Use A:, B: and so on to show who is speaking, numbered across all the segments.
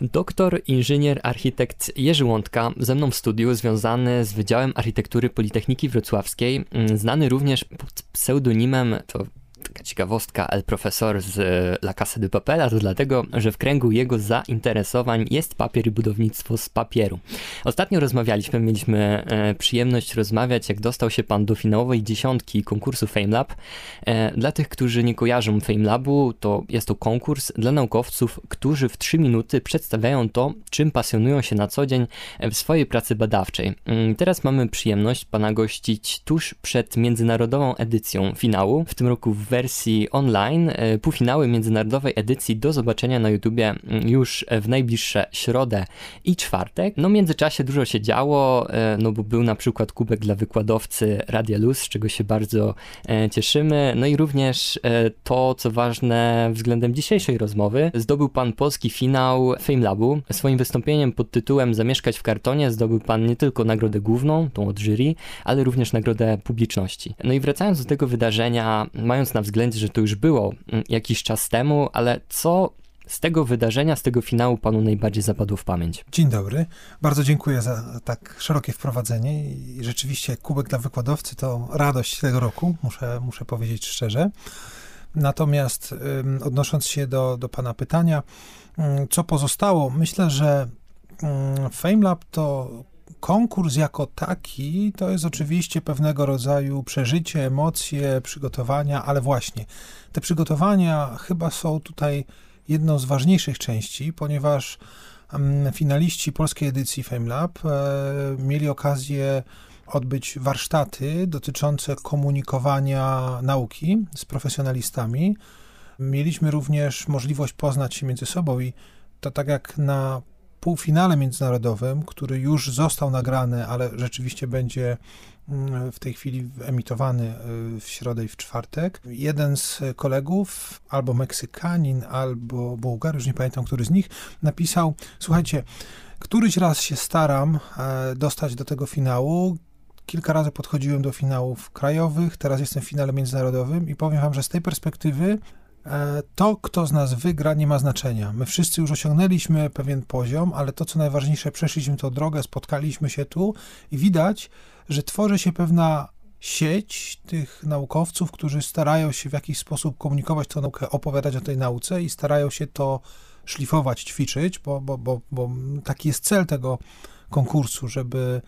A: Doktor, inżynier, architekt Jerzy Łądka ze mną w studiu, związany z Wydziałem Architektury Politechniki Wrocławskiej, mm, znany również pod pseudonimem, to taka ciekawostka, El Profesor z La Casa de Papel, to dlatego, że w kręgu jego zainteresowań jest papier i budownictwo z papieru. Ostatnio rozmawialiśmy, mieliśmy e, przyjemność rozmawiać, jak dostał się pan do finałowej dziesiątki konkursu FameLab. E, dla tych, którzy nie kojarzą FameLabu, to jest to konkurs dla naukowców, którzy w 3 minuty przedstawiają to, czym pasjonują się na co dzień w swojej pracy badawczej. Mm, teraz mamy przyjemność pana gościć tuż przed międzynarodową edycją finału, w tym roku w wersji online. E, półfinały międzynarodowej edycji do zobaczenia na YouTubie mm, już w najbliższe środę i czwartek. No w międzyczasie dużo się działo, e, no bo był na przykład kubek dla wykładowcy Radia Luz, z czego się bardzo e, cieszymy. No i również to, co ważne względem dzisiejszej rozmowy, zdobył pan polski finał Fame Labu. Swoim wystąpieniem pod tytułem Zamieszkać w kartonie zdobył pan nie tylko nagrodę główną, tą od jury, ale również nagrodę publiczności. No i wracając do tego wydarzenia, mając na na względzie, że to już było mm, jakiś czas temu, ale co z tego wydarzenia, z tego finału panu najbardziej zapadło w pamięć?
B: Dzień dobry. Bardzo dziękuję za tak szerokie wprowadzenie i rzeczywiście kubek dla wykładowcy to radość tego roku, muszę, muszę powiedzieć szczerze. Natomiast odnosząc się do, do pana pytania, co pozostało? Myślę, że FameLab to konkurs jako taki to jest oczywiście pewnego rodzaju przeżycie, emocje, przygotowania, ale właśnie te przygotowania chyba są tutaj jedną z ważniejszych części, ponieważ mm, finaliści polskiej edycji FameLab e, mieli okazję odbyć warsztaty dotyczące komunikowania nauki z profesjonalistami. Mieliśmy również możliwość poznać się między sobą i to tak jak na półfinale międzynarodowym, który już został nagrany, ale rzeczywiście będzie mm, w tej chwili emitowany y, w środę i w czwartek. Jeden z kolegów, albo Meksykanin, albo Bułgar, już nie pamiętam, który z nich, napisał: Słuchajcie, któryś raz się staram e, dostać do tego finału. Kilka razy podchodziłem do finałów krajowych, teraz jestem w finale międzynarodowym i powiem wam, że z tej perspektywy E, to, kto z nas wygra, nie ma znaczenia. My wszyscy już osiągnęliśmy pewien poziom, ale to, co najważniejsze, przeszliśmy tą drogę, spotkaliśmy się tu i widać, że tworzy się pewna sieć tych naukowców, którzy starają się w jakiś sposób komunikować tę naukę, opowiadać o tej nauce i starają się to szlifować, ćwiczyć, bo, bo, bo, bo taki jest cel tego konkursu, żeby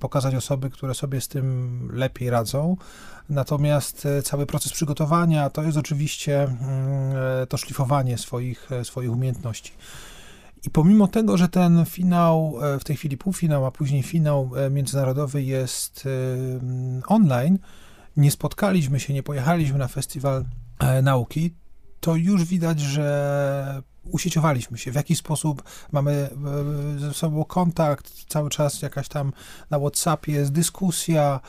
B: pokazać osoby, które sobie z tym lepiej radzą. Natomiast e, cały proces przygotowania to jest oczywiście mm, e, to szlifowanie swoich, e, swoich umiejętności. I pomimo tego, że ten finał, w tej chwili półfinał, a później finał międzynarodowy jest online, nie spotkaliśmy się, nie pojechaliśmy na festiwal nauki, to już widać, że usieciowaliśmy się, w jaki sposób mamy e, ze sobą kontakt, cały czas jakaś tam na WhatsAppie jest dyskusja,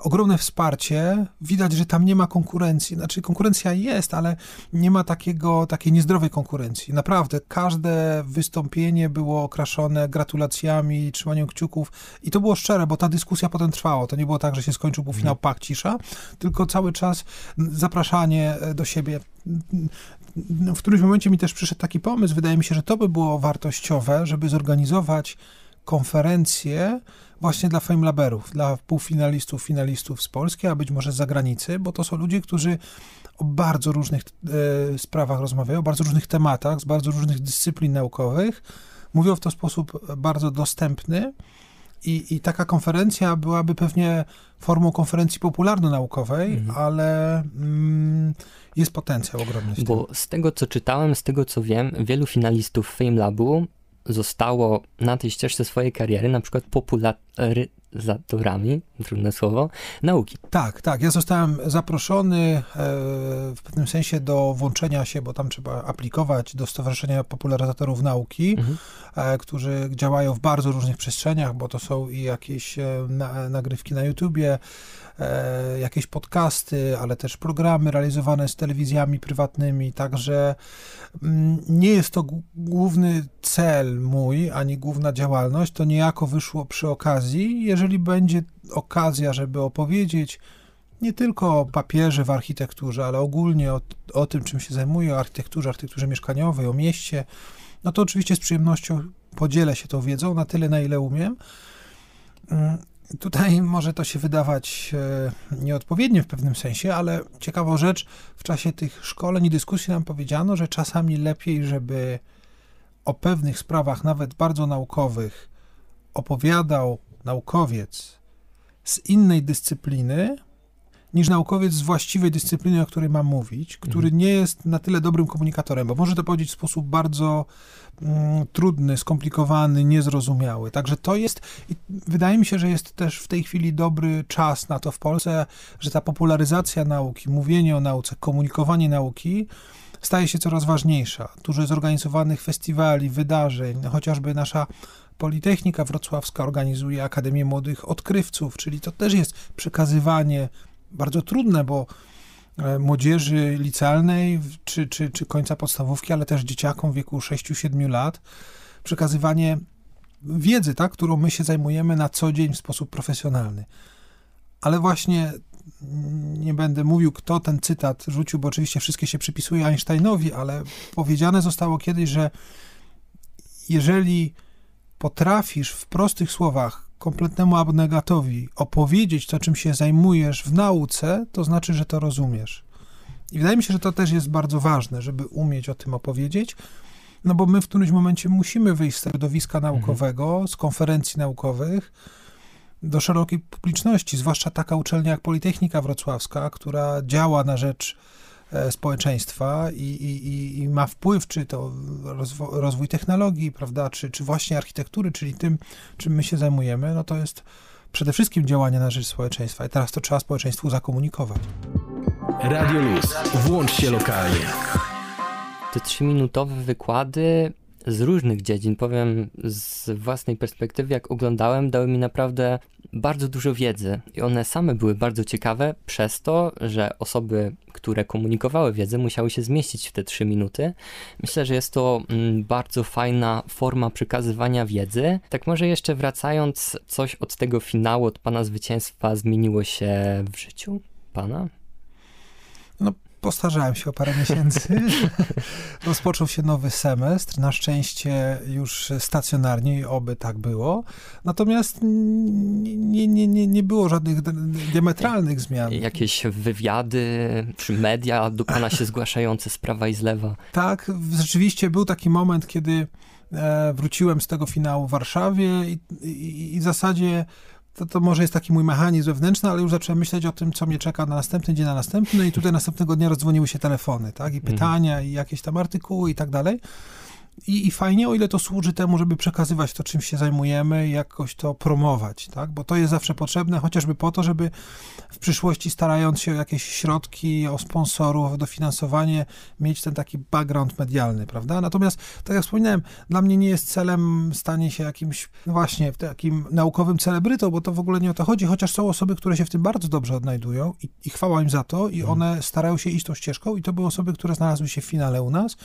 B: ogromne wsparcie. Widać, że tam nie ma konkurencji. Znaczy, konkurencja jest, ale nie ma takiego, takiej niezdrowej konkurencji. Naprawdę, każde wystąpienie było okraszone gratulacjami, trzymaniem kciuków i to było szczere, bo ta dyskusja potem trwała. To nie było tak, że się skończył półfinał, mhm. pak, cisza, tylko cały czas zapraszanie do siebie w którymś momencie mi też przyszedł taki pomysł, wydaje mi się, że to by było wartościowe, żeby zorganizować konferencję właśnie dla FameLaberów, dla półfinalistów, finalistów z Polski, a być może z zagranicy, bo to są ludzie, którzy o bardzo różnych e, sprawach rozmawiają, o bardzo różnych tematach, z bardzo różnych dyscyplin naukowych. Mówią w to sposób bardzo dostępny i, i taka konferencja byłaby pewnie formą konferencji popularno-naukowej, mhm. ale mm, jest potencjał ogromny.
A: Bo z tego, co czytałem, z tego, co wiem, wielu finalistów Fame Labu zostało na tej ścieżce swojej kariery na przykład populary organizatorami, trudne słowo, nauki.
B: Tak, tak. Ja zostałem zaproszony e, w pewnym sensie do włączenia się, bo tam trzeba aplikować do Stowarzyszenia Popularyzatorów Nauki,
A: Mhm.
B: e, którzy działają w bardzo różnych przestrzeniach, bo to są i jakieś e, na, nagrywki na YouTubie, jakieś podcasty, ale też programy realizowane z telewizjami prywatnymi, także mm, nie jest to główny cel mój, ani główna działalność, to niejako wyszło przy okazji. Jeżeli będzie okazja, żeby opowiedzieć nie tylko o papierze w architekturze, ale ogólnie o, o tym, czym się zajmuję, o architekturze, architekturze mieszkaniowej, o mieście, no to oczywiście z przyjemnością podzielę się tą wiedzą na tyle, na ile umiem. Mm, Tutaj może to się wydawać e, nieodpowiednie w pewnym sensie, ale ciekawą rzecz, w czasie tych szkoleń i dyskusji nam powiedziano, że czasami lepiej, żeby o pewnych sprawach, nawet bardzo naukowych, opowiadał naukowiec z innej dyscypliny, niż naukowiec z właściwej dyscypliny, o której ma mówić, który nie jest na tyle dobrym komunikatorem, bo może to powiedzieć w sposób bardzo mm, trudny, skomplikowany, niezrozumiały. Także to jest, i wydaje mi się, że jest też w tej chwili dobry czas na to w Polsce, że ta popularyzacja nauki, mówienie o nauce, komunikowanie nauki staje się coraz ważniejsza. Dużo zorganizowanych festiwali, wydarzeń, chociażby nasza Politechnika Wrocławska organizuje Akademię Młodych Odkrywców, czyli to też jest przekazywanie bardzo trudne, bo e, młodzieży licealnej czy, czy, czy końca podstawówki, ale też dzieciakom w wieku 6-7 lat, przekazywanie wiedzy, tak, którą my się zajmujemy na co dzień w sposób profesjonalny. Ale właśnie mm, nie będę mówił, kto ten cytat rzucił, bo oczywiście wszystkie się przypisuje Einsteinowi, ale powiedziane zostało kiedyś, że jeżeli potrafisz w prostych słowach kompletnemu abnegatowi opowiedzieć to, czym się zajmujesz w nauce, to znaczy, że to rozumiesz. I wydaje mi się, że to też jest bardzo ważne, żeby umieć o tym opowiedzieć, no bo my w którymś momencie musimy wyjść z środowiska naukowego, z konferencji naukowych do szerokiej publiczności, zwłaszcza taka uczelnia jak Politechnika Wrocławska, która działa na rzecz społeczeństwa i, i, i- ma wpływ, czy to rozwo- rozwój technologii, prawda, czy, czy właśnie architektury, czyli tym, czym my się zajmujemy, no to jest przede wszystkim działanie na rzecz społeczeństwa i teraz to trzeba społeczeństwu zakomunikować.
C: Radio Luz. Włącz się lokalnie.
A: Te trzyminutowe wykłady z różnych dziedzin, powiem z własnej perspektywy, jak oglądałem, dały mi naprawdę bardzo dużo wiedzy i one same były bardzo ciekawe przez to, że osoby, które komunikowały wiedzę, musiały się zmieścić w te trzy minuty. Myślę, że jest to mm, bardzo fajna forma przekazywania wiedzy. Tak może jeszcze wracając, coś od tego finału, od pana zwycięstwa zmieniło się w życiu pana?
B: Postarzałem się o parę miesięcy. Rozpoczął się nowy semestr. Na szczęście już stacjonarnie i oby tak było. Natomiast nie, nie, nie, nie było żadnych diametralnych zmian.
A: Jakieś wywiady czy media do pana się zgłaszające z prawa i z lewa?
B: Tak, rzeczywiście był taki moment, kiedy e, wróciłem z tego finału w Warszawie i, i, i w zasadzie to, to może jest taki mój mechanizm wewnętrzny, ale już zacząłem myśleć o tym, co mnie czeka na następny dzień, na następny, no i tutaj następnego dnia rozdzwoniły się telefony, tak, i pytania, i jakieś tam artykuły i tak dalej. I, I fajnie, o ile to służy temu, żeby przekazywać to, czym się zajmujemy, jakoś to promować, tak? Bo to jest zawsze potrzebne, chociażby po to, żeby w przyszłości starając się o jakieś środki, o sponsorów, o dofinansowanie, mieć ten taki background medialny, prawda? Natomiast, tak jak wspominałem, dla mnie nie jest celem stanie się jakimś, no właśnie, takim naukowym celebrytą, bo to w ogóle nie o to chodzi, chociaż są osoby, które się w tym bardzo dobrze odnajdują i, i chwała im za to i one starają się iść tą ścieżką i to były osoby, które znalazły się w finale u nas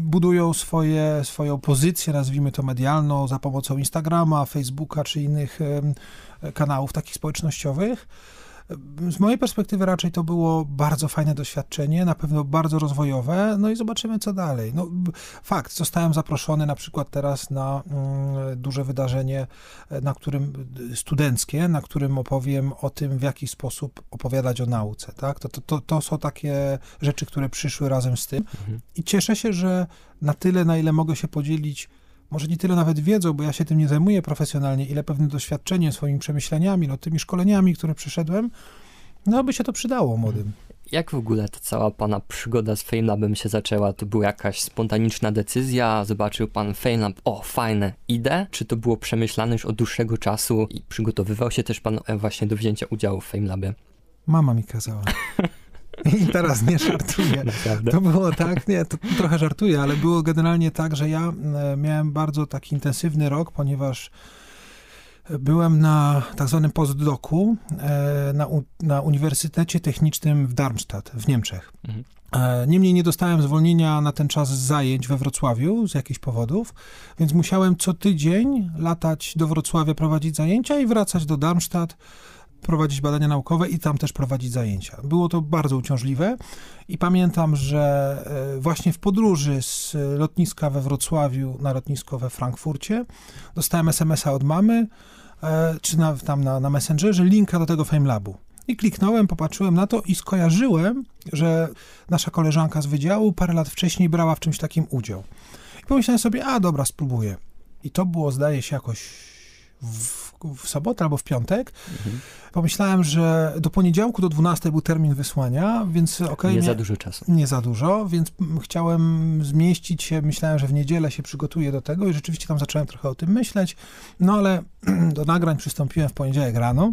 B: budują swoje, swoją pozycję, nazwijmy to medialną, za pomocą Instagrama, Facebooka czy innych kanałów takich społecznościowych. Z mojej perspektywy raczej to było bardzo fajne doświadczenie, na pewno bardzo rozwojowe, no i zobaczymy co dalej. No, fakt, zostałem zaproszony na przykład teraz na mm, duże wydarzenie, e, na którym studenckie, na którym opowiem o tym, w jaki sposób opowiadać o nauce. Tak? To, to, to, to są takie rzeczy, które przyszły razem z tym. I cieszę się, że na tyle, na ile mogę się podzielić, może nie tyle nawet wiedzą, bo ja się tym nie zajmuję profesjonalnie, ile pewnym doświadczeniem, swoimi przemyśleniami, no, tymi szkoleniami, które przeszedłem, no by się to przydało młodym.
A: Jak w ogóle ta cała pana przygoda z FameLabem się zaczęła? To była jakaś spontaniczna decyzja? Zobaczył pan FameLab, o fajne, idę? Czy to było przemyślane już od dłuższego czasu i przygotowywał się też pan e, właśnie do wzięcia udziału w FameLabie?
B: Mama mi kazała. I teraz nie żartuję. To było tak, nie, to trochę żartuję, ale było generalnie tak, że ja e, miałem bardzo taki intensywny rok, ponieważ byłem na tak zwanym postdoku e, na, na Uniwersytecie Technicznym w Darmstadt w Niemczech.
A: Mhm.
B: E, Niemniej nie dostałem zwolnienia na ten czas z zajęć we Wrocławiu z jakichś powodów, więc musiałem co tydzień latać do Wrocławia, prowadzić zajęcia i wracać do Darmstadt, prowadzić badania naukowe i tam też prowadzić zajęcia. Było to bardzo uciążliwe i pamiętam, że e, właśnie w podróży z lotniska we Wrocławiu na lotnisko we Frankfurcie dostałem SMS-a od mamy, e, czy na, tam na, na Messengerze, linka do tego FameLabu. I kliknąłem, popatrzyłem na to i skojarzyłem, że nasza koleżanka z wydziału parę lat wcześniej brała w czymś takim udział. I pomyślałem sobie, a dobra, spróbuję. I to było, zdaje się, jakoś w, w sobotę albo w piątek.
A: Mhm.
B: Pomyślałem, że do poniedziałku do 12 był termin wysłania, więc okej.
A: Nie
B: mia-
A: za dużo czasu.
B: nie za dużo, więc chciałem zmieścić się, myślałem, że w niedzielę się przygotuję do tego i rzeczywiście tam zacząłem trochę o tym myśleć, no ale do nagrań przystąpiłem w poniedziałek rano.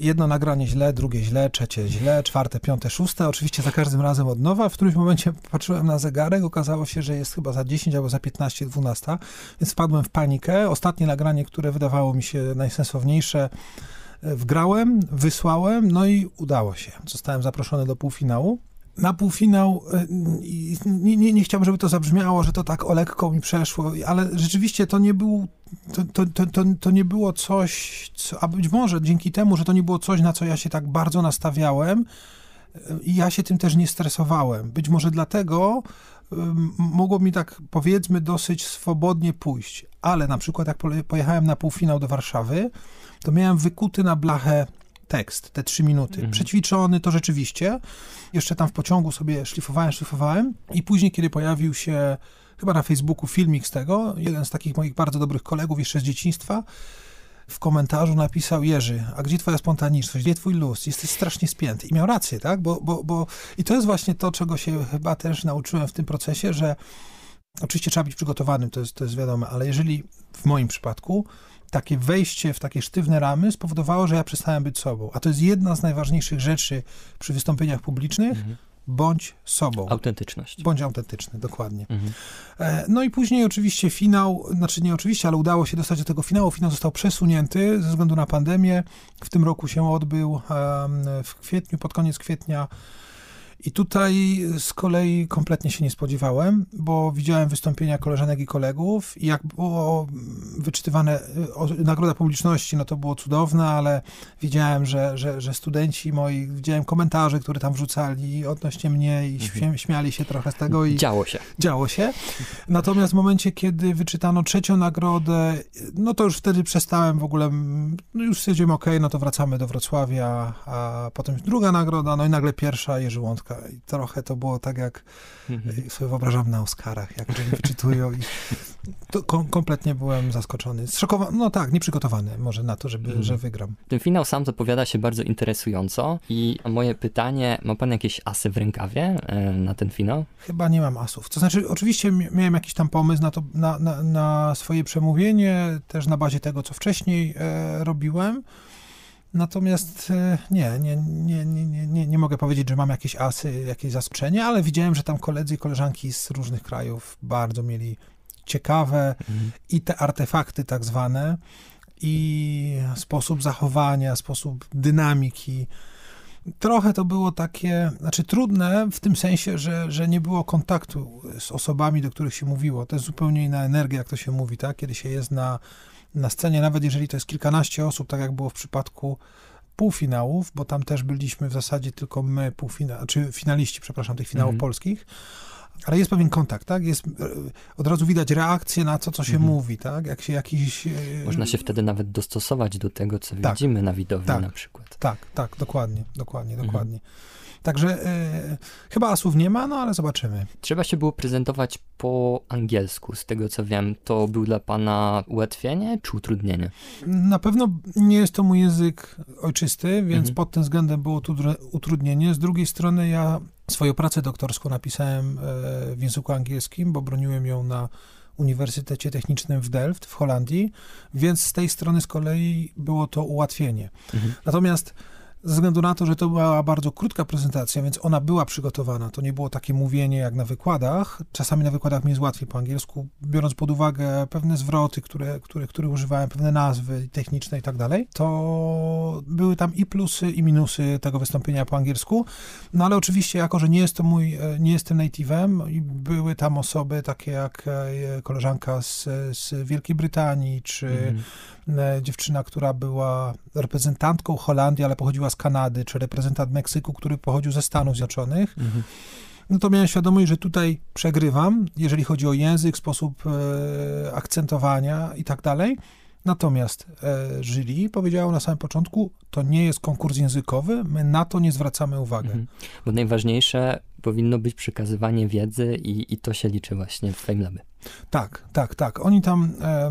B: Jedno nagranie źle, drugie źle, trzecie źle, czwarte, piąte, szóste. Oczywiście za każdym razem od nowa. W którymś momencie patrzyłem na zegarek, okazało się, że jest chyba za 10 albo za 15, 12, więc wpadłem w panikę. Ostatnie nagranie, które wydawało mi się najsensowniejsze, e, wgrałem, wysłałem, no i udało się. Zostałem zaproszony do półfinału. Na półfinał, e, nie, nie, nie chciałbym, żeby to zabrzmiało, że to tak o lekko mi przeszło, ale rzeczywiście to nie był, to, to, to, to, nie było coś, co, a być może dzięki temu, że to nie było coś, na co ja się tak bardzo nastawiałem, e, ja się tym też nie stresowałem. Być może dlatego mogło mi tak, powiedzmy, dosyć swobodnie pójść. Ale na przykład jak pojechałem na półfinał do Warszawy, to miałem wykuty na blachę tekst, te trzy minuty.
A: Mhm.
B: Przećwiczony to rzeczywiście. Jeszcze tam w pociągu sobie szlifowałem, szlifowałem i później, kiedy pojawił się chyba na Facebooku filmik z tego, jeden z takich moich bardzo dobrych kolegów jeszcze z dzieciństwa, w komentarzu napisał Jerzy, a gdzie twoja spontaniczność, gdzie twój luz? Jesteś strasznie spięty. I miał rację, tak? Bo, bo, bo... I to jest właśnie to, czego się chyba też nauczyłem w tym procesie, że oczywiście trzeba być przygotowanym, to jest, to jest wiadome, ale jeżeli w moim przypadku takie wejście w takie sztywne ramy spowodowało, że ja przestałem być sobą. A to jest jedna z najważniejszych rzeczy przy wystąpieniach publicznych.
A: Mhm.
B: Bądź sobą.
A: Autentyczność.
B: Bądź autentyczny, dokładnie.
A: Mhm.
B: E, No i później oczywiście finał, znaczy nie oczywiście, ale udało się dostać do tego finału. Finał został przesunięty ze względu na pandemię. W tym roku się odbył w kwietniu, pod koniec kwietnia. I tutaj z kolei kompletnie się nie spodziewałem, bo widziałem wystąpienia koleżanek i kolegów i jak było wyczytywane o- nagroda publiczności, no to było cudowne, ale widziałem, że, że, że studenci moi, widziałem komentarze, które tam wrzucali odnośnie mnie i śmie- śmiali się trochę z tego i
A: Działo się.
B: działo się. Natomiast w momencie, kiedy wyczytano trzecią nagrodę, no to już wtedy przestałem w ogóle, no już stwierdziłem, ok, no to wracamy do Wrocławia, a potem druga nagroda, no i nagle pierwsza Jerzy Łądka. I trochę to było tak, jak
A: Mhm.
B: y, sobie wyobrażam na Oscarach, jak oni wyczytują i to kom- kompletnie byłem zaskoczony. Zszokowany, no tak, nieprzygotowany może na to, żeby,
A: Mhm.
B: że wygram.
A: Ten finał sam zapowiada się bardzo interesująco i moje pytanie, ma pan jakieś asy w rękawie e, na ten finał?
B: Chyba nie mam asów. To znaczy, oczywiście mi- miałem jakiś tam pomysł na, to, na, na, na swoje przemówienie, też na bazie tego, co wcześniej e, robiłem. Natomiast e, nie, nie, nie, nie, nie, nie, mogę powiedzieć, że mam jakieś asy, jakieś zaskoczenie, ale widziałem, że tam koledzy i koleżanki z różnych krajów bardzo mieli ciekawe i te artefakty tak zwane, i sposób zachowania, sposób dynamiki. Trochę to było takie, znaczy trudne w tym sensie, że, że nie było kontaktu z osobami, do których się mówiło. To jest zupełnie inna energia, jak to się mówi, tak? Kiedy się jest na, na scenie, nawet jeżeli to jest kilkanaście osób, tak jak było w przypadku półfinałów, bo tam też byliśmy w zasadzie tylko my, półfina, czy finaliści, przepraszam, tych finałów
A: Mhm.
B: polskich, ale jest pewien kontakt, tak? Jest, e, od razu widać reakcję na to, co się
A: Mhm.
B: mówi, tak? Jak się jakiś... e,
A: Można się wtedy nawet dostosować do tego, co
B: Tak.
A: widzimy na widowni
B: Tak.
A: na przykład.
B: Tak, tak, dokładnie, dokładnie,
A: Mhm.
B: Także e, chyba asów nie ma, no ale zobaczymy.
A: Trzeba się było prezentować po angielsku, z tego co wiem. To był dla pana ułatwienie czy utrudnienie?
B: Na pewno nie jest to mój język ojczysty, więc
A: Mhm.
B: pod tym względem było to dru- utrudnienie. Z drugiej strony ja swoją pracę doktorską napisałem e, w języku angielskim, bo broniłem ją na Uniwersytecie Technicznym w Delft w Holandii, więc z tej strony z kolei było to ułatwienie.
A: Mhm.
B: Natomiast ze względu na to, że to była bardzo krótka prezentacja, więc ona była przygotowana. To nie było takie mówienie jak na wykładach. Czasami na wykładach mi jest łatwiej po angielsku, biorąc pod uwagę pewne zwroty, które, które, które używałem, pewne nazwy techniczne i tak dalej. To były tam i plusy, i minusy tego wystąpienia po angielsku. No ale oczywiście, jako że nie jest to mój, nie jestem native'em, były tam osoby takie jak e, koleżanka z, z Wielkiej Brytanii, czy
A: Mhm.
B: E, dziewczyna, która była reprezentantką Holandii, ale pochodziła z Kanady, czy reprezentant Meksyku, który pochodził ze Stanów Zjednoczonych,
A: Mhm.
B: no to miałem świadomość, że tutaj przegrywam, jeżeli chodzi o język, sposób e, akcentowania i tak dalej. Natomiast e, jury powiedziało na samym początku, to nie jest konkurs językowy, my na to nie zwracamy uwagi.
A: Mhm. Bo najważniejsze powinno być przekazywanie wiedzy i, i to się liczy właśnie w FameLabie.
B: Tak, tak, tak. Oni tam e,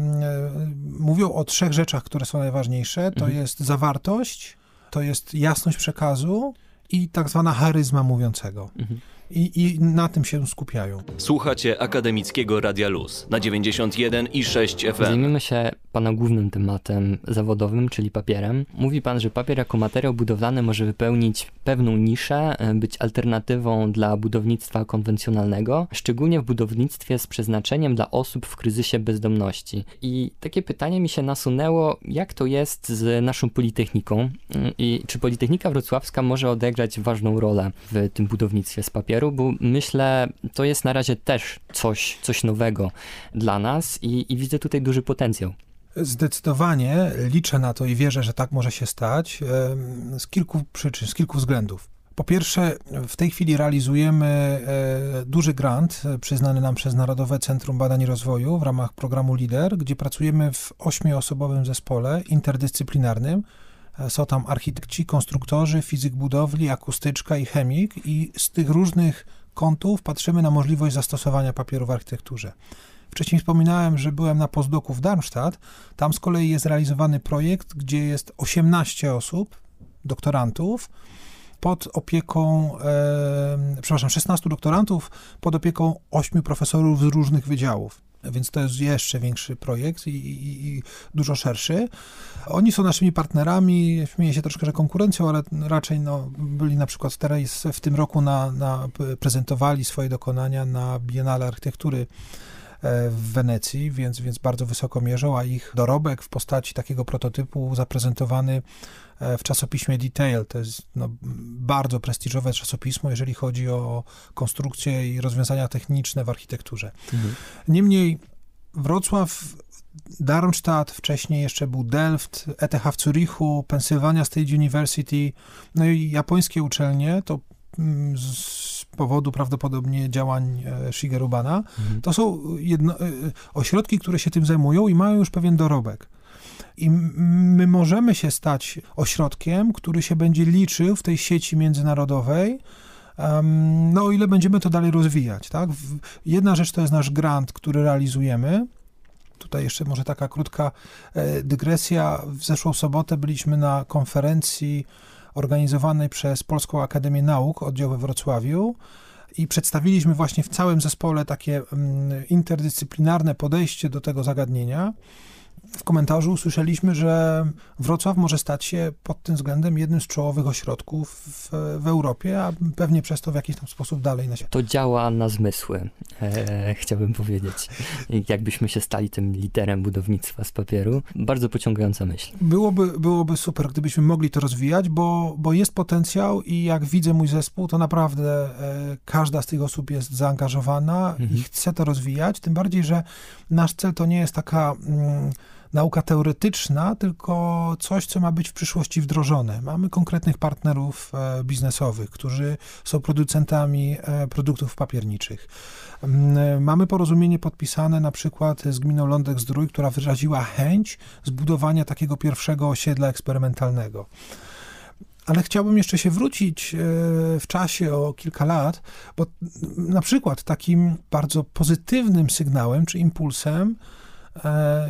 B: mówią o trzech rzeczach, które są najważniejsze. To
A: Mhm.
B: jest zawartość, to jest jasność przekazu i tak zwana charyzma mówiącego.
A: Mhm.
B: I, I na tym się skupiają.
C: Słuchacie Akademickiego Radia Luz na 91 i 6 FM.
A: Zajmiemy się pana głównym tematem zawodowym, czyli papierem. Mówi pan, że papier jako materiał budowlany może wypełnić pewną niszę, e, być alternatywą dla budownictwa konwencjonalnego, szczególnie w budownictwie z przeznaczeniem dla osób w kryzysie bezdomności. I takie pytanie mi się nasunęło, jak to jest z naszą Politechniką Mm, i czy Politechnika Wrocławska może odegrać ważną rolę w tym budownictwie z papieru, bo myślę, to jest na razie też coś, coś nowego dla nas i, i widzę tutaj duży potencjał.
B: Zdecydowanie liczę na to i wierzę, że tak może się stać z kilku przyczyn, z kilku względów. Po pierwsze, w tej chwili realizujemy e, duży grant e, przyznany nam przez Narodowe Centrum Badań i Rozwoju w ramach programu LIDER, gdzie pracujemy w ośmioosobowym zespole interdyscyplinarnym. E, Są tam architekci, konstruktorzy, fizyk budowli, akustyczka i chemik i z tych różnych kątów patrzymy na możliwość zastosowania papieru w architekturze. Wcześniej wspominałem, że byłem na postdoku w Darmstadt. Tam z kolei jest realizowany projekt, gdzie jest 18 osób, doktorantów, pod opieką, e, przepraszam, 16 doktorantów pod opieką 8 profesorów z różnych wydziałów. Więc to jest jeszcze większy projekt i, i, i dużo szerszy. Oni są naszymi partnerami, śmieję się troszkę, że konkurencją, ale raczej no, byli na przykład teraz w tym roku na, na, prezentowali swoje dokonania na Biennale Architektury w Wenecji, więc, więc bardzo wysoko mierzą, a ich dorobek w postaci takiego prototypu zaprezentowany e, w czasopiśmie Detail. To jest no, bardzo prestiżowe czasopismo, jeżeli chodzi o konstrukcje i rozwiązania techniczne w architekturze. Niemniej Wrocław, Darmstadt, wcześniej jeszcze był Delft, ETH w Zurichu, Pennsylvania State University, no i japońskie uczelnie, to mm, z powodu prawdopodobnie działań e, Shigeru Bana,
A: Mhm.
B: to są jedno, e, ośrodki, które się tym zajmują i mają już pewien dorobek. I my możemy się stać ośrodkiem, który się będzie liczył w tej sieci międzynarodowej, no o ile będziemy to dalej rozwijać. Tak? Jedna rzecz to jest nasz grant, który realizujemy. Tutaj jeszcze może taka krótka e, dygresja. W zeszłą sobotę byliśmy na konferencji organizowanej przez Polską Akademię Nauk, oddział we Wrocławiu i przedstawiliśmy właśnie w całym zespole takie mm, interdyscyplinarne podejście do tego zagadnienia. W komentarzu usłyszeliśmy, że Wrocław może stać się pod tym względem jednym z czołowych ośrodków w, w Europie, a pewnie przez to w jakiś tam sposób dalej na świecie.
A: To działa na zmysły, e, chciałbym powiedzieć. Jakbyśmy się stali tym liderem budownictwa z papieru. Bardzo pociągająca myśl.
B: Byłoby, byłoby super, gdybyśmy mogli to rozwijać, bo, bo jest potencjał i jak widzę mój zespół, to naprawdę e, każda z tych osób jest zaangażowana
A: Mhm.
B: i chce to rozwijać, tym bardziej, że nasz cel to nie jest taka mm, nauka teoretyczna, tylko coś, co ma być w przyszłości wdrożone. Mamy konkretnych partnerów e, biznesowych, którzy są producentami e, produktów papierniczych. Mm, Mamy porozumienie podpisane na przykład z gminą Lądek Zdrój, która wyraziła chęć zbudowania takiego pierwszego osiedla eksperymentalnego. Ale chciałbym jeszcze się wrócić e, w czasie o kilka lat, bo na przykład takim bardzo pozytywnym sygnałem czy impulsem e,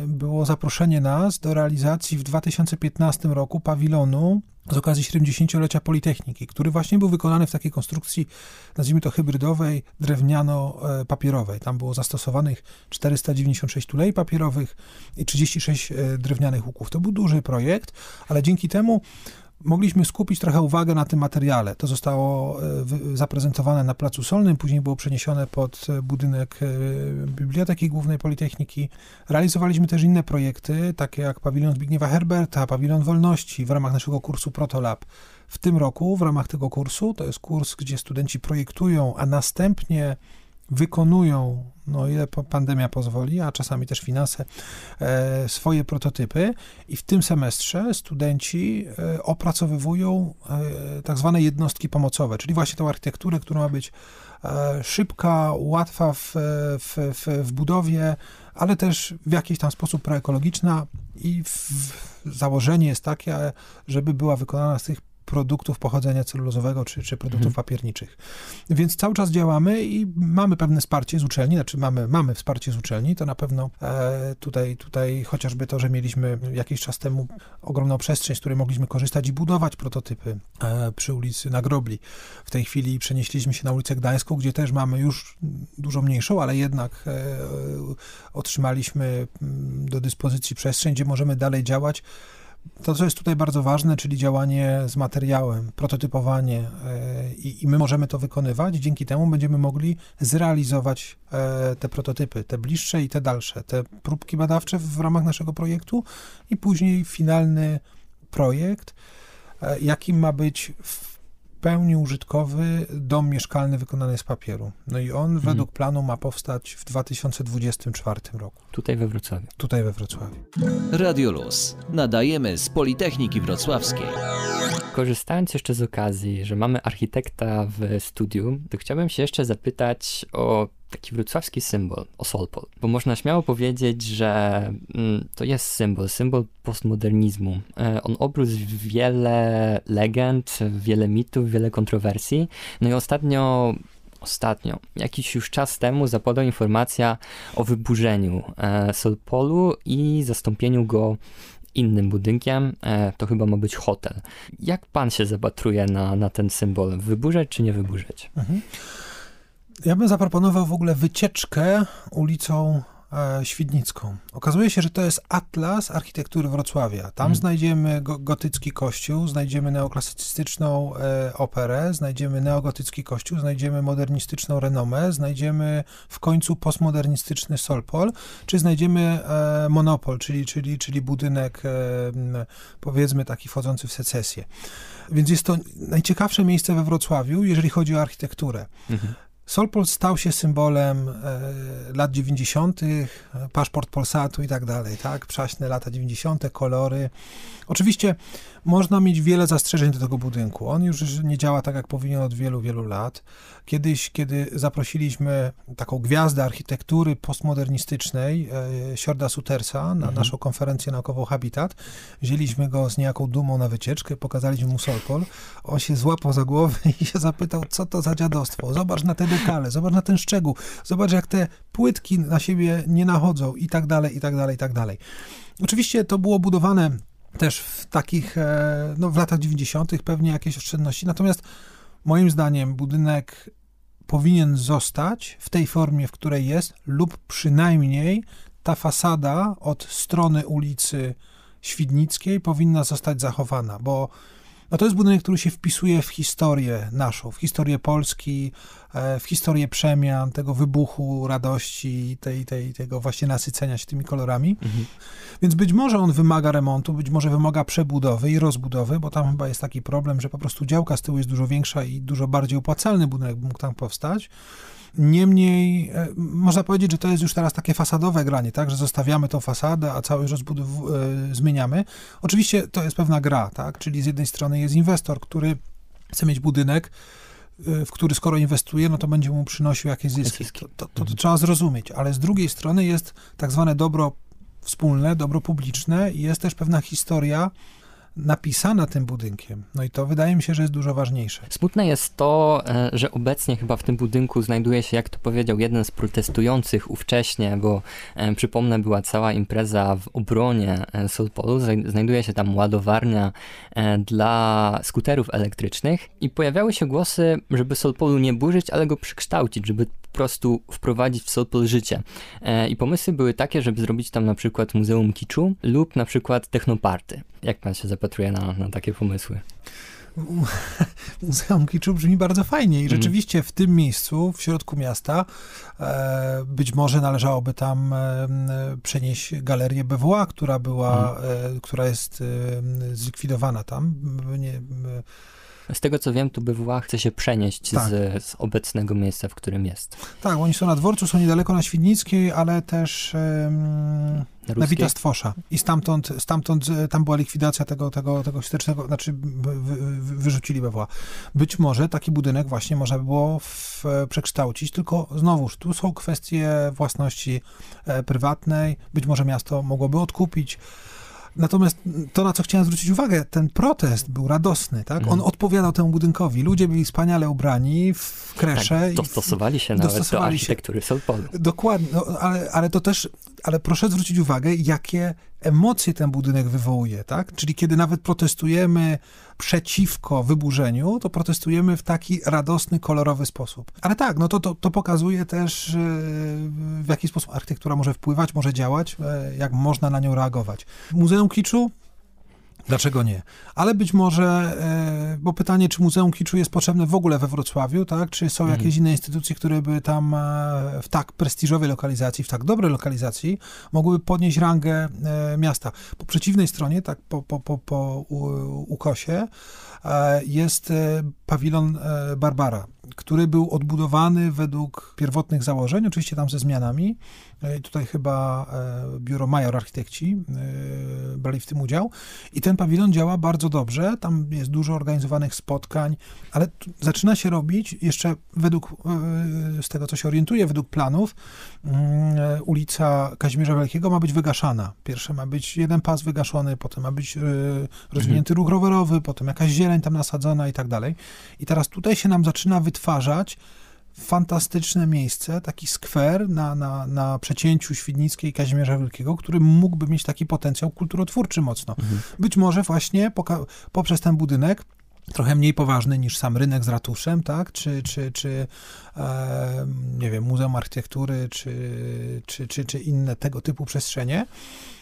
B: było zaproszenie nas do realizacji w 2015 roku pawilonu z okazji 70-lecia Politechniki, który właśnie był wykonany w takiej konstrukcji, nazwijmy to hybrydowej, drewniano-papierowej. Tam było zastosowanych 496 tulei papierowych i 36 e, drewnianych łuków. To był duży projekt, ale dzięki temu mogliśmy skupić trochę uwagę na tym materiale. To zostało e, zaprezentowane na Placu Solnym, później było przeniesione pod e, budynek Biblioteki Głównej Politechniki. Realizowaliśmy też inne projekty, takie jak pawilon Zbigniewa Herberta, pawilon Wolności w ramach naszego kursu Protolab. W tym roku, w ramach tego kursu, to jest kurs, gdzie studenci projektują, a następnie wykonują, no ile pandemia pozwoli, a czasami też finanse, e, swoje prototypy i w tym semestrze studenci e, opracowywują e, tak zwane jednostki pomocowe, czyli właśnie tą architekturę, która ma być szybka, łatwa w, w, w, w budowie, ale też w jakiś tam sposób proekologiczna i w, założenie jest takie, żeby była wykonana z tych produktów pochodzenia celulozowego czy, czy produktów mhm. papierniczych. Więc cały czas działamy i mamy pewne wsparcie z uczelni, znaczy mamy, mamy wsparcie z uczelni, to na pewno e, tutaj, tutaj chociażby to, że mieliśmy jakiś czas temu ogromną przestrzeń, z której mogliśmy korzystać i budować prototypy e, przy ulicy Nagrobli. W tej chwili przenieśliśmy się na ulicę Gdańską, gdzie też mamy już dużo mniejszą, ale jednak e, otrzymaliśmy mm, do dyspozycji przestrzeń, gdzie możemy dalej działać to, co jest tutaj bardzo ważne, czyli działanie z materiałem, prototypowanie e, i, i, my możemy to wykonywać. Dzięki temu będziemy mogli zrealizować e, te prototypy, te bliższe i te dalsze, te próbki badawcze w ramach naszego projektu i później finalny projekt, e, jakim ma być w pełni użytkowy dom mieszkalny wykonany z papieru. No i on hmm. według planu ma powstać w 2024 roku.
A: Tutaj we Wrocławiu.
B: Tutaj we Wrocławiu.
C: Radio Luz. Nadajemy z Politechniki Wrocławskiej.
A: Korzystając jeszcze z okazji, że mamy architekta w studiu, to chciałbym się jeszcze zapytać o taki wrocławski symbol, Osolpol. Bo można śmiało powiedzieć, że mm, to jest symbol, symbol postmodernizmu. E, on obrósł wiele legend, wiele mitów, wiele kontrowersji. No i ostatnio ostatnio, jakiś już czas temu zapadła informacja o wyburzeniu e, Solpolu i zastąpieniu go innym budynkiem. E, to chyba ma być hotel. Jak pan się zapatruje na, na ten symbol? Wyburzać czy nie wyburzać? Mhm.
B: Ja bym zaproponował w ogóle wycieczkę ulicą e, Świdnicką. Okazuje się, że to jest atlas architektury Wrocławia. Tam hmm. znajdziemy go, gotycki kościół, znajdziemy neoklasyczną e, operę, znajdziemy neogotycki kościół, znajdziemy modernistyczną renomę, znajdziemy w końcu postmodernistyczny Solpol, czy znajdziemy e, monopol, czyli, czyli, czyli budynek e, powiedzmy taki wchodzący w secesję. Więc jest to najciekawsze miejsce we Wrocławiu, jeżeli chodzi o architekturę. Mhm. Solpol stał się symbolem e, lat 90., paszport Polsatu i tak dalej, tak? Przaśne lata 90., kolory. Oczywiście można mieć wiele zastrzeżeń do tego budynku. On już nie działa tak, jak powinien od wielu, wielu lat. Kiedyś, kiedy zaprosiliśmy taką gwiazdę architektury postmodernistycznej, e, Siorda Sutersa, na mhm. naszą konferencję naukową Habitat, wzięliśmy go z niejaką dumą na wycieczkę, pokazaliśmy mu Solpol. On się złapał za głowę i się zapytał, co to za dziadostwo. Zobacz na te dekale, zobacz na ten szczegół, zobacz jak te płytki na siebie nie nachodzą i tak dalej, i tak dalej, i tak dalej. Oczywiście to było budowane też w takich, e, no w latach 90. pewnie jakieś oszczędności. Natomiast moim zdaniem budynek powinien zostać w tej formie, w której jest, lub przynajmniej ta fasada od strony ulicy Świdnickiej powinna zostać zachowana, bo no to jest budynek, który się wpisuje w historię naszą, w historię Polski, e, w historię przemian, tego wybuchu radości, tej, tej, tego właśnie nasycenia się tymi kolorami. Mhm. Więc być może on wymaga remontu, być może wymaga przebudowy i rozbudowy, bo tam chyba jest taki problem, że po prostu działka z tyłu jest dużo większa i dużo bardziej opłacalny budynek mógł tam powstać. Niemniej e, można powiedzieć, że to jest już teraz takie fasadowe granie, tak, że zostawiamy tą fasadę, a cały rozbudow e, zmieniamy. Oczywiście to jest pewna gra, tak, czyli z jednej strony jest inwestor, który chce mieć budynek, e, w który skoro inwestuje, no to będzie mu przynosił jakieś zyski. To, to, to, to trzeba zrozumieć, ale z drugiej strony jest tak zwane dobro wspólne, dobro publiczne i jest też pewna historia napisana tym budynkiem. No i to wydaje mi się, że jest dużo ważniejsze.
A: Smutne jest to, e, że obecnie chyba w tym budynku znajduje się, jak to powiedział jeden z protestujących ówcześnie, bo e, przypomnę, była cała impreza w obronie e, Solpolu, znajduje się tam ładowarnia dla skuterów elektrycznych i pojawiały się głosy, żeby Solpolu nie burzyć, ale go przekształcić, żeby po prostu wprowadzić w Solpol życie. I pomysły były takie, żeby zrobić tam na przykład Muzeum Kiczu lub na przykład Technoparty. Jak pan się zapatruje na, na takie pomysły?
B: Muzeum Kiczu brzmi bardzo fajnie i mhm. rzeczywiście w tym miejscu, w środku miasta, e, być może należałoby tam e, przenieść galerię BWA, która była, mhm. e, która jest zlikwidowana tam. Nie,
A: z tego co wiem, tu BWA chce się przenieść tak. z, z, obecnego miejsca, w którym jest.
B: Tak, oni są na dworcu, są niedaleko na Świdnickiej, ale też um, na Wita Stwosza. I stamtąd, stamtąd e, tam była likwidacja tego, tego, tego historycznego, znaczy wy, wy, wyrzucili. Być może taki budynek właśnie można by było w, e, przekształcić, tylko znowuż, tu są kwestie własności e, prywatnej, być może miasto mogłoby odkupić. Natomiast to, na co chciałem zwrócić uwagę, ten protest był radosny, tak? On mhm. odpowiadał temu budynkowi. Ludzie byli wspaniale ubrani w kresze. Tak,
A: dostosowali się nawet dostosowali do architektury Solpolu.
B: Dokładnie, no, ale, ale to też, ale proszę zwrócić uwagę, jakie emocje ten budynek wywołuje, tak? Czyli kiedy nawet protestujemy przeciwko wyburzeniu, to protestujemy w taki radosny, kolorowy sposób. Ale tak, no to, to, to pokazuje też, w jaki sposób architektura może wpływać, może działać, e, jak można na nią reagować. Muzeum Kiczu Dlaczego nie? Ale być może, e, bo pytanie, czy Muzeum Kiczu jest potrzebne w ogóle we Wrocławiu, tak? Czy są mhm. jakieś inne instytucje, które by tam e, w tak prestiżowej lokalizacji, w tak dobrej lokalizacji mogłyby podnieść rangę e, miasta. Po przeciwnej stronie, tak po, po, po, po ukosie, jest pawilon Barbara, który był odbudowany według pierwotnych założeń, oczywiście tam ze zmianami. E, tutaj chyba e, biuro Major Architekci e, brali w tym udział. I ten pawilon działa bardzo dobrze. Tam jest dużo organizowanych spotkań, ale zaczyna się robić jeszcze według, z tego co się orientuje, według planów, mm, ulica Kazimierza Wielkiego ma być wygaszana. Pierwsze ma być jeden pas wygaszony, potem ma być rozwinięty mhm. ruch rowerowy, potem jakaś zieleń tam nasadzona i tak dalej. I teraz tutaj się nam zaczyna wytwarzać fantastyczne miejsce, taki skwer na, na, na przecięciu Świdnickiej i Kazimierza Wielkiego, który mógłby mieć taki potencjał kulturotwórczy mocno. Mhm. Być może właśnie poprzez ten budynek trochę mniej poważny niż sam rynek z ratuszem, tak, czy, czy, czy e, nie wiem, Muzeum Architektury, czy, czy, czy, czy inne tego typu przestrzenie,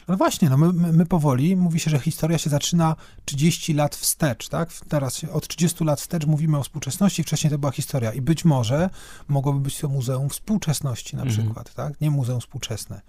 B: no właśnie, no my, my, powoli, mówi się, że historia się zaczyna 30 lat wstecz, tak? Teraz od 30 lat wstecz mówimy o współczesności, wcześniej to była historia i być może mogłoby być to Muzeum Współczesności na mhm. przykład, tak? Nie Muzeum Współczesne.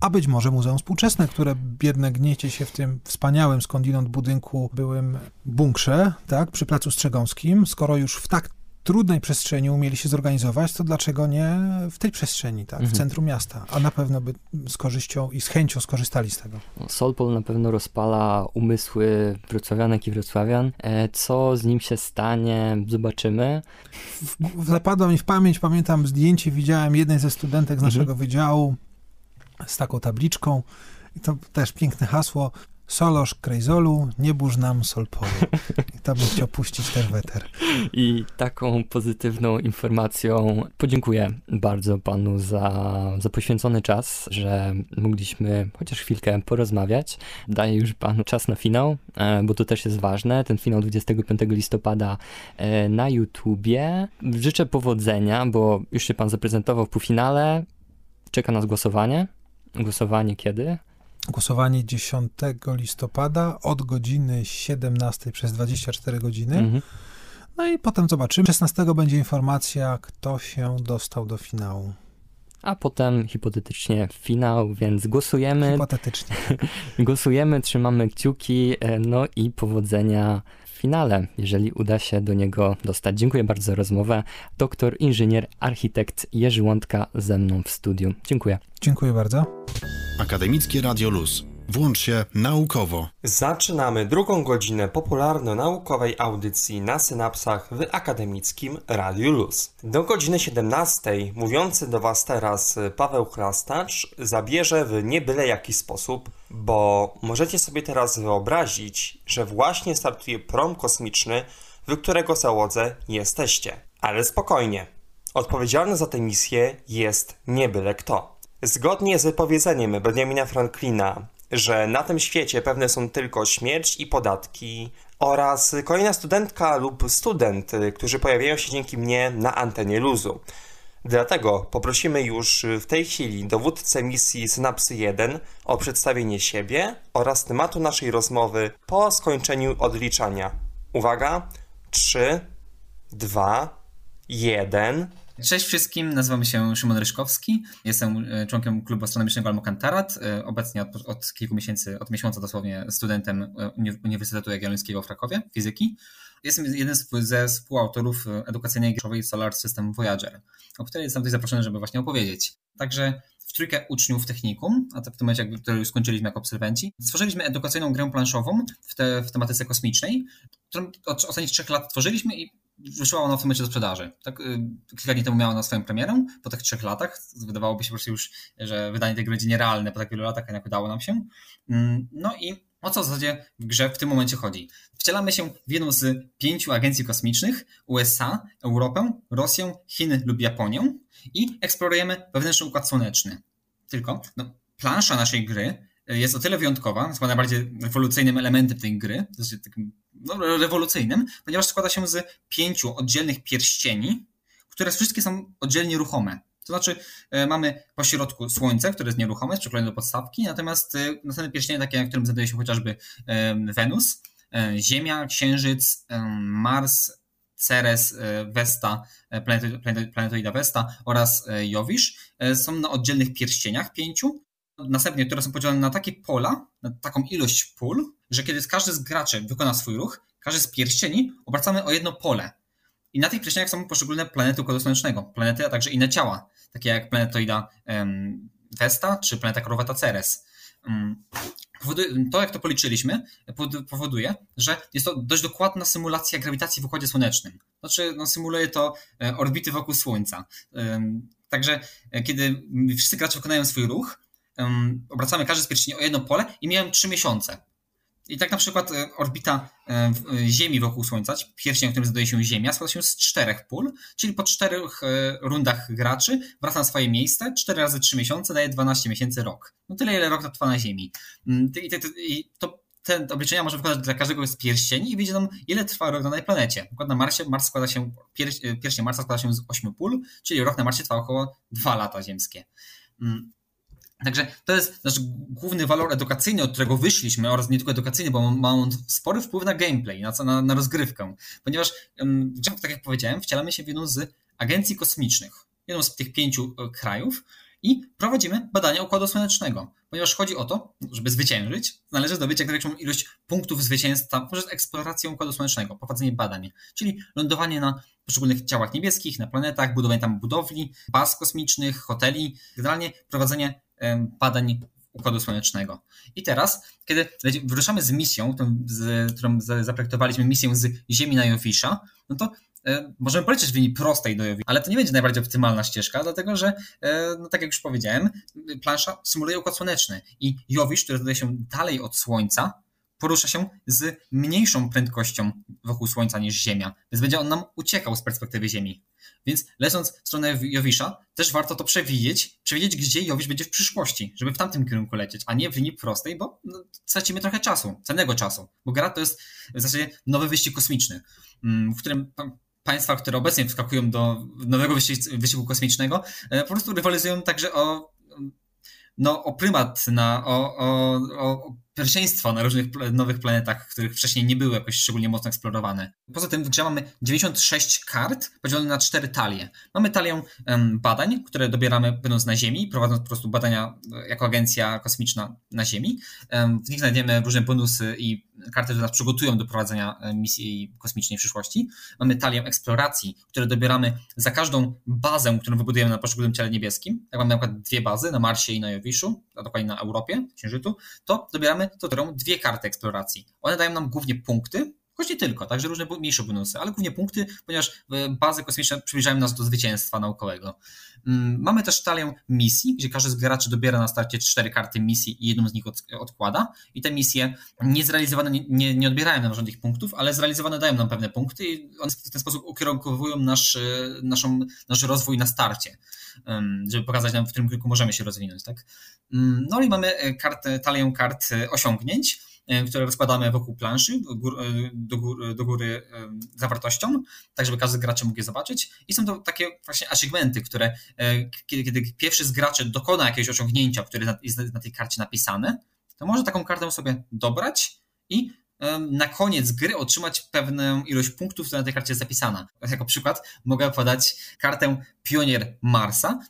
B: A być może Muzeum Współczesne, które biedne gniecie się w tym wspaniałym skądinąd budynku byłym bunkrze, tak, przy Placu Strzegomskim, skoro już w tak trudnej przestrzeni umieli się zorganizować, to dlaczego nie w tej przestrzeni, tak, w mhm. centrum miasta? A na pewno by z korzyścią i z chęcią skorzystali z tego.
A: Solpol na pewno rozpala umysły wrocławianek i wrocławian. E, co z nim się stanie, zobaczymy.
B: Zapadło mi w pamięć, pamiętam zdjęcie, widziałem jednej ze studentek z naszego mhm. wydziału z taką tabliczką i to też piękne hasło Solosz Krejzolu, nie burz nam Solpolu. I to bym chciał puścić też weter.
A: I taką pozytywną informacją podziękuję bardzo panu za, za poświęcony czas, że mogliśmy chociaż chwilkę porozmawiać. Daję już panu czas na finał, e, bo to też jest ważne. Ten finał 25 listopada e, na YouTubie. Życzę powodzenia, bo już się pan zaprezentował w półfinale. Czeka nas głosowanie. Głosowanie kiedy?
B: Głosowanie 10 listopada od godziny 17 przez 24 godziny. Mhm. No i potem zobaczymy. 16 będzie informacja, kto się dostał do finału.
A: A potem hipotetycznie finał, więc głosujemy.
B: Hipotetycznie.
A: głosujemy, trzymamy kciuki, e, no i powodzenia finale, jeżeli uda się do niego dostać. Dziękuję bardzo za rozmowę. Doktor, inżynier, architekt Jerzy Łądka ze mną w studiu. Dziękuję.
B: Dziękuję bardzo.
D: Akademickie Radio Luz. Włącz się naukowo.
E: Zaczynamy drugą godzinę popularno-naukowej audycji na synapsach w akademickim Radiu Luz. Do godziny 17 mówiący do Was teraz Paweł Chrastacz zabierze w nie byle jaki sposób, bo możecie sobie teraz wyobrazić, że właśnie startuje prom kosmiczny, w którego załodze jesteście. Ale spokojnie. Odpowiedzialny za tę misję jest nie byle kto. Zgodnie z powiedzeniem Benjamina Franklina, że na tym świecie pewne są tylko śmierć i podatki oraz kolejna studentka lub student, którzy pojawiają się dzięki mnie na antenie luzu. Dlatego poprosimy już w tej chwili dowódcę misji Synapsy 1 o przedstawienie siebie oraz tematu naszej rozmowy po skończeniu odliczania. Uwaga! 3, 2, 1.
F: Cześć wszystkim, nazywam się Szymon Ryszkowski, jestem e, członkiem klubu astronomicznego Almokantarat, e, obecnie od, od, kilku miesięcy, od miesiąca dosłownie studentem e, Uniwersytetu Jagiellońskiego w Krakowie, fizyki. Jestem jednym ze współautorów edukacyjnej giszowej Solar System Voyager, o której jestem tutaj zaproszony, żeby właśnie opowiedzieć. Także w trójkę uczniów technikum, a to w tym momencie, które już skończyliśmy jako absolwenci, stworzyliśmy edukacyjną grę planszową w, te, w tematyce kosmicznej, którą od ostatnich trzech lat tworzyliśmy i wyszła ona w tym momencie do sprzedaży. Tak, y, kilka dni temu miała ona swoją premierę, po tych trzech latach. Wydawałoby się po prostu już, że wydanie tego będzie nierealne po tak wielu latach, jednak udało nam się. Mm, no i o co w zasadzie w grze w tym momencie chodzi? Wcielamy się w jedną z pięciu agencji kosmicznych USA, Europę, Rosję, Chiny lub Japonię i eksplorujemy wewnętrzny układ słoneczny. Tylko no, plansza naszej gry jest o tyle wyjątkowa, jest najbardziej rewolucyjnym elementem tej gry, znaczy takim no, rewolucyjnym, ponieważ składa się z pięciu oddzielnych pierścieni, które wszystkie są oddzielnie ruchome. To znaczy, e, mamy po środku Słońce, które jest nieruchome, jest przyklejone do podstawki, natomiast e, następne pierścienie, takie, na którym znajduje się chociażby e, Wenus, Ziemia, Księżyc, Mars, Ceres, Vesta, planetoida Vesta oraz Jowisz są na oddzielnych pierścieniach pięciu, następnie, które są podzielone na takie pola, na taką ilość pól, że kiedy każdy z graczy wykona swój ruch, każdy z pierścieni obracamy o jedno pole. I na tych pierścieniach są poszczególne planety Układu Słonecznego. Planety, a także inne ciała, takie jak planetoida um, Vesta czy planeta Korowata Ceres. Um, to, jak to policzyliśmy, powoduje, że jest to dość dokładna symulacja grawitacji w Układzie Słonecznym. Znaczy, no, symuluje to e, orbity wokół Słońca. Także e, kiedy wszyscy gracze wykonają swój ruch, obracamy każdy z pierścieni o jedno pole i miałem trzy miesiące. I tak na przykład e, orbita e, e, Ziemi wokół Słońca, pierścień, w którym znajduje się Ziemia, składa się z czterech pól, czyli po czterech rundach graczy wraca na swoje miejsce, 4 razy 3 miesiące daje 12 miesięcy rok. No tyle, ile rok trwa na Ziemi. Mm, I, i to te obliczenia można wykonać dla każdego z pierścieni i wyjdzie nam, ile trwa rok na danej planecie. Na przykład na Marsie, Mars składa się, pierścień Marsa składa się z 8 pól, czyli rok na Marsie trwa około 2 lata ziemskie. Także to jest nasz główny walor edukacyjny, od którego wyszliśmy, oraz nie tylko edukacyjny, bo ma on spory wpływ na gameplay, na, na, na rozgrywkę. Ponieważ, tak jak powiedziałem, wcielamy się w jedną z agencji kosmicznych, jedną z tych pięciu e, krajów i prowadzimy badania Układu Słonecznego. Ponieważ chodzi o to, żeby zwyciężyć, należy zdobyć jak największą ilość punktów zwycięstwa poprzez eksplorację Układu Słonecznego, prowadzenie badań, czyli lądowanie na poszczególnych ciałach niebieskich, na planetach, budowanie tam budowli, baz kosmicznych, hoteli, generalnie prowadzenie badań Układu Słonecznego. I teraz, kiedy wyruszamy z misją, z, którą zaprojektowaliśmy, misję z Ziemi na Jowisza, no to e, możemy polecieć w linii prostej do Jowisza, ale to nie będzie najbardziej optymalna ścieżka, dlatego że, e, no tak jak już powiedziałem, plansza symuluje Układ Słoneczny i Jowisz, który znajduje się dalej od Słońca, porusza się z mniejszą prędkością wokół Słońca niż Ziemia, więc będzie on nam uciekał z perspektywy Ziemi. Więc lecąc w stronę Jowisza, też warto to przewidzieć, przewidzieć, gdzie Jowisz będzie w przyszłości, żeby w tamtym kierunku lecieć, a nie w linii prostej, bo no, stracimy trochę czasu, cennego czasu, bo gra to jest w zasadzie nowy wyścig kosmiczny, mm, w którym państwa, które obecnie wskakują do nowego wyścigu kosmicznego, e, po prostu rywalizują także o no, o prymat, na, o, o, o pierwszeństwo na różnych nowych planetach, których wcześniej nie były jakoś szczególnie mocno eksplorowane. Poza tym w grze mamy 96 kart podzielone na cztery talie. Mamy talię badań, które dobieramy będąc na Ziemi, prowadząc po prostu badania e, jako agencja kosmiczna na Ziemi. W nich znajdziemy różne bonusy i karty, które nas przygotują do prowadzenia e, misji kosmicznej w przyszłości. Mamy talię eksploracji, które dobieramy za każdą bazę, którą wybudujemy na poszczególnym ciele niebieskim. Jak mamy na przykład dwie bazy na Marsie i na Jowiszu, a dokładnie na Europie, Księżycu, to dobieramy to którą dwie karty eksploracji. One dają nam głównie punkty, choć nie tylko, także różne mniejsze bonusy, ale głównie punkty, ponieważ e, bazy kosmiczne przybliżają nas do zwycięstwa naukowego. Mm, mamy też talię misji, gdzie każdy z graczy dobiera na starcie cztery karty misji i jedną z nich od, odkłada. I te misje niezrealizowane nie, nie, odbierają nam żadnych punktów, ale zrealizowane dają nam pewne punkty i one w ten sposób ukierunkowują nasz, e, naszą, nasz rozwój na starcie, żeby pokazać nam, w którym kierunku możemy się rozwinąć. Tak? Mm, no i mamy e, kartę, talię kart osiągnięć które rozkładamy wokół planszy do, góry, góry, do góry zawartością, tak żeby każdy gracz mógł je zobaczyć. I są to takie właśnie achievementy, które e, kiedy, kiedy pierwszy z graczy dokona jakiegoś osiągnięcia, które jest na tej karcie napisane, to może taką kartę sobie dobrać i na koniec gry otrzymać pewną ilość punktów, która na tej karcie jest zapisana. Jako przykład mogę podać kartę Pionier Marsa,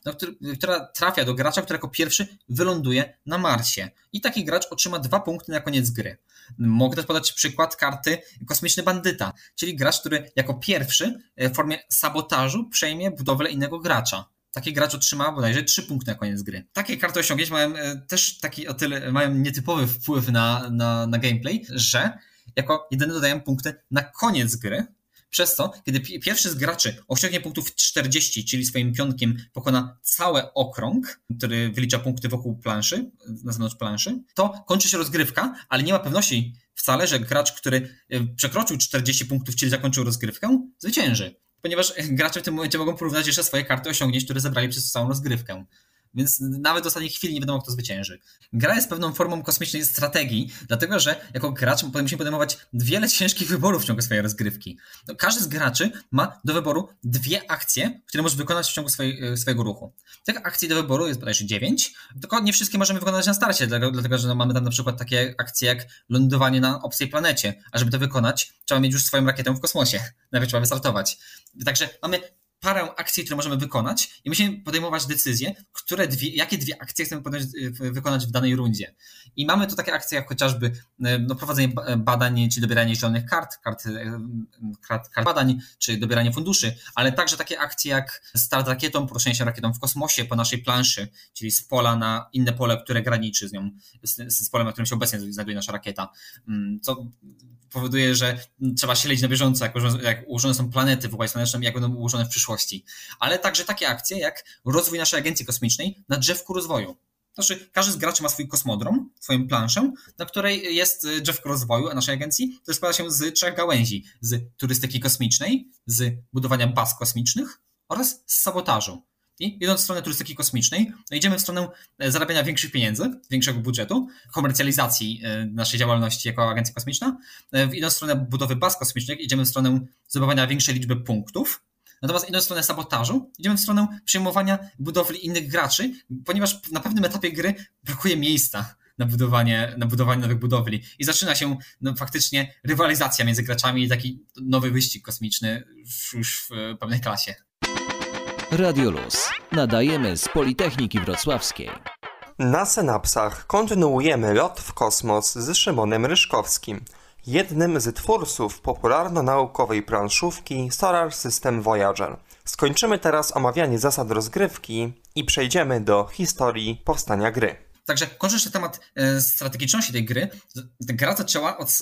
F: która trafia do gracza, który jako pierwszy wyląduje na Marsie. I taki gracz otrzyma dwa punkty na koniec gry. Mogę też podać przykład karty Kosmiczny Bandyta, czyli gracz, który jako pierwszy e, w formie sabotażu przejmie budowlę innego gracza taki gracz otrzyma bodajże 3 punkty na koniec gry. Takie karty osiągnięć mają e, też taki o tyle, mają nietypowy wpływ na, na, na gameplay, że jako jedyne dodają punkty na koniec gry, przez to, kiedy pierwszy z graczy osiągnie punktów 40, czyli swoim pionkiem pokona cały okrąg, który wylicza punkty wokół planszy, na zewnątrz planszy, to kończy się rozgrywka, ale nie ma pewności wcale, że gracz, który e, przekroczył 40 punktów, czyli zakończył rozgrywkę, zwycięży ponieważ gracze w tym momencie mogą porównać jeszcze swoje karty osiągnięć, które zebrali przez całą rozgrywkę. Więc nawet w ostatniej chwili nie wiadomo, kto zwycięży. Gra jest pewną formą kosmicznej strategii, dlatego że jako gracz musimy podejmować wiele ciężkich wyborów w ciągu swojej rozgrywki. No, każdy z graczy ma do wyboru dwie akcje, które może wykonać w ciągu swojej, e, swojego ruchu. Tych akcji do wyboru jest bodajże dziewięć, tylko nie wszystkie możemy wykonać na starcie, dlatego, że no, mamy tam na przykład takie akcje jak lądowanie na obcej planecie, a żeby to wykonać, trzeba mieć już swoją rakietę w kosmosie. Najpierw trzeba wystartować. Także mamy parę akcji, które możemy wykonać i musimy podejmować decyzje, które dwie, jakie dwie akcje chcemy wykonać w danej rundzie. I mamy tu takie akcje jak chociażby e, no, prowadzenie badań, czy dobieranie zielonych kart, kart, kart, kart badań, czy dobieranie funduszy, ale także takie akcje jak start rakietą, poruszenie się rakietą w kosmosie po naszej planszy, czyli z pola na inne pole, które graniczy z nią, z, z polem, na którym się obecnie znajduje nasza rakieta. Mm, co powoduje, że trzeba śledzić na bieżąco, jak, jak ułożone są planety w Układzie Słonecznym, jak będą ułożone w przyszłości. Ale także takie akcje jak rozwój naszej agencji kosmicznej na drzewku rozwoju. Znaczy, każdy z graczy ma swój kosmodrom, swoją planszę, na której jest drzewko rozwoju naszej agencji, które składa się z trzech gałęzi. Z turystyki kosmicznej, z budowania baz kosmicznych oraz z sabotażu. I idąc w stronę turystyki kosmicznej, no idziemy w stronę e, zarabiania większych pieniędzy, większego budżetu, komercjalizacji e, naszej działalności jako agencja kosmiczna. E, idąc w stronę budowy baz kosmicznych, idziemy w stronę zdobywania większej liczby punktów. Natomiast idąc w stronę sabotażu, idziemy w stronę przyjmowania budowli innych graczy, ponieważ na pewnym etapie gry brakuje miejsca na budowanie, na budowanie nowych budowli. I zaczyna się no, faktycznie rywalizacja między graczami i taki nowy wyścig kosmiczny już w pewnej klasie.
C: Radioluz. Nadajemy z Politechniki Wrocławskiej.
E: Na synapsach kontynuujemy lot w kosmos z Szymonem Ryszkowskim, jednym z twórców popularno-naukowej planszówki Solar System Voyager. Skończymy teraz omawianie zasad rozgrywki i przejdziemy do historii powstania gry.
F: Także kończąc temat e, strategiczności tej gry, gra zaczęła od,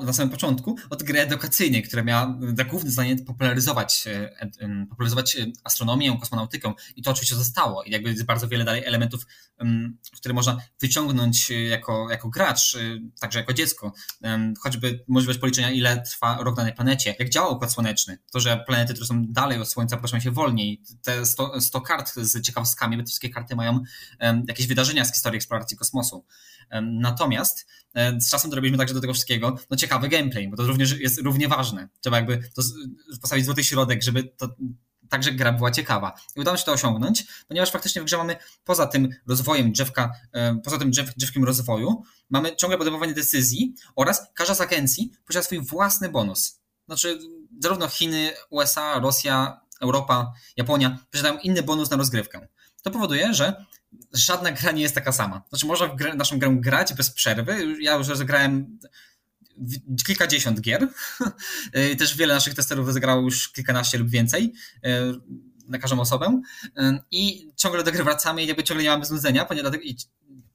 F: e, na samym początku od gry edukacyjnej, która miała za główne zadanie popularyzować, e, popularyzować astronomię, kosmonautykę. I to oczywiście zostało. I jakby jest bardzo wiele dalej elementów, które można wyciągnąć jako, jako gracz, także jako dziecko. Choćby możliwość policzenia, ile trwa rok na danej planecie, jak działa Układ Słoneczny, to, że planety, które są dalej od Słońca, poruszają się wolniej, te 100, 100 kart z ciekawostkami, bo te wszystkie karty mają jakieś wydarzenia z historii eksploracji kosmosu. Natomiast e, z czasem dorobiliśmy także do tego wszystkiego no ciekawy gameplay, bo to również jest równie ważne. Trzeba jakby to postawić złoty środek, żeby to także gra była ciekawa. I udało się to osiągnąć, ponieważ faktycznie w grze mamy poza tym rozwojem drzewka, poza tym drzew, drzewkiem rozwoju, mamy ciągle podejmowanie decyzji oraz każda z agencji posiada swój własny bonus. Znaczy, zarówno Chiny, USA, Rosja, Europa, Japonia posiadają inny bonus na rozgrywkę. To powoduje, że żadna gra nie jest taka sama. Znaczy, można w grę, naszą grę grać bez przerwy. Ja już rozegrałem kilkadziesiąt gier. Też wiele naszych testerów rozegrało już kilkanaście lub więcej na każdą osobę. I ciągle do gry wracamy i jakby ciągle nie mamy znudzenia, ponieważ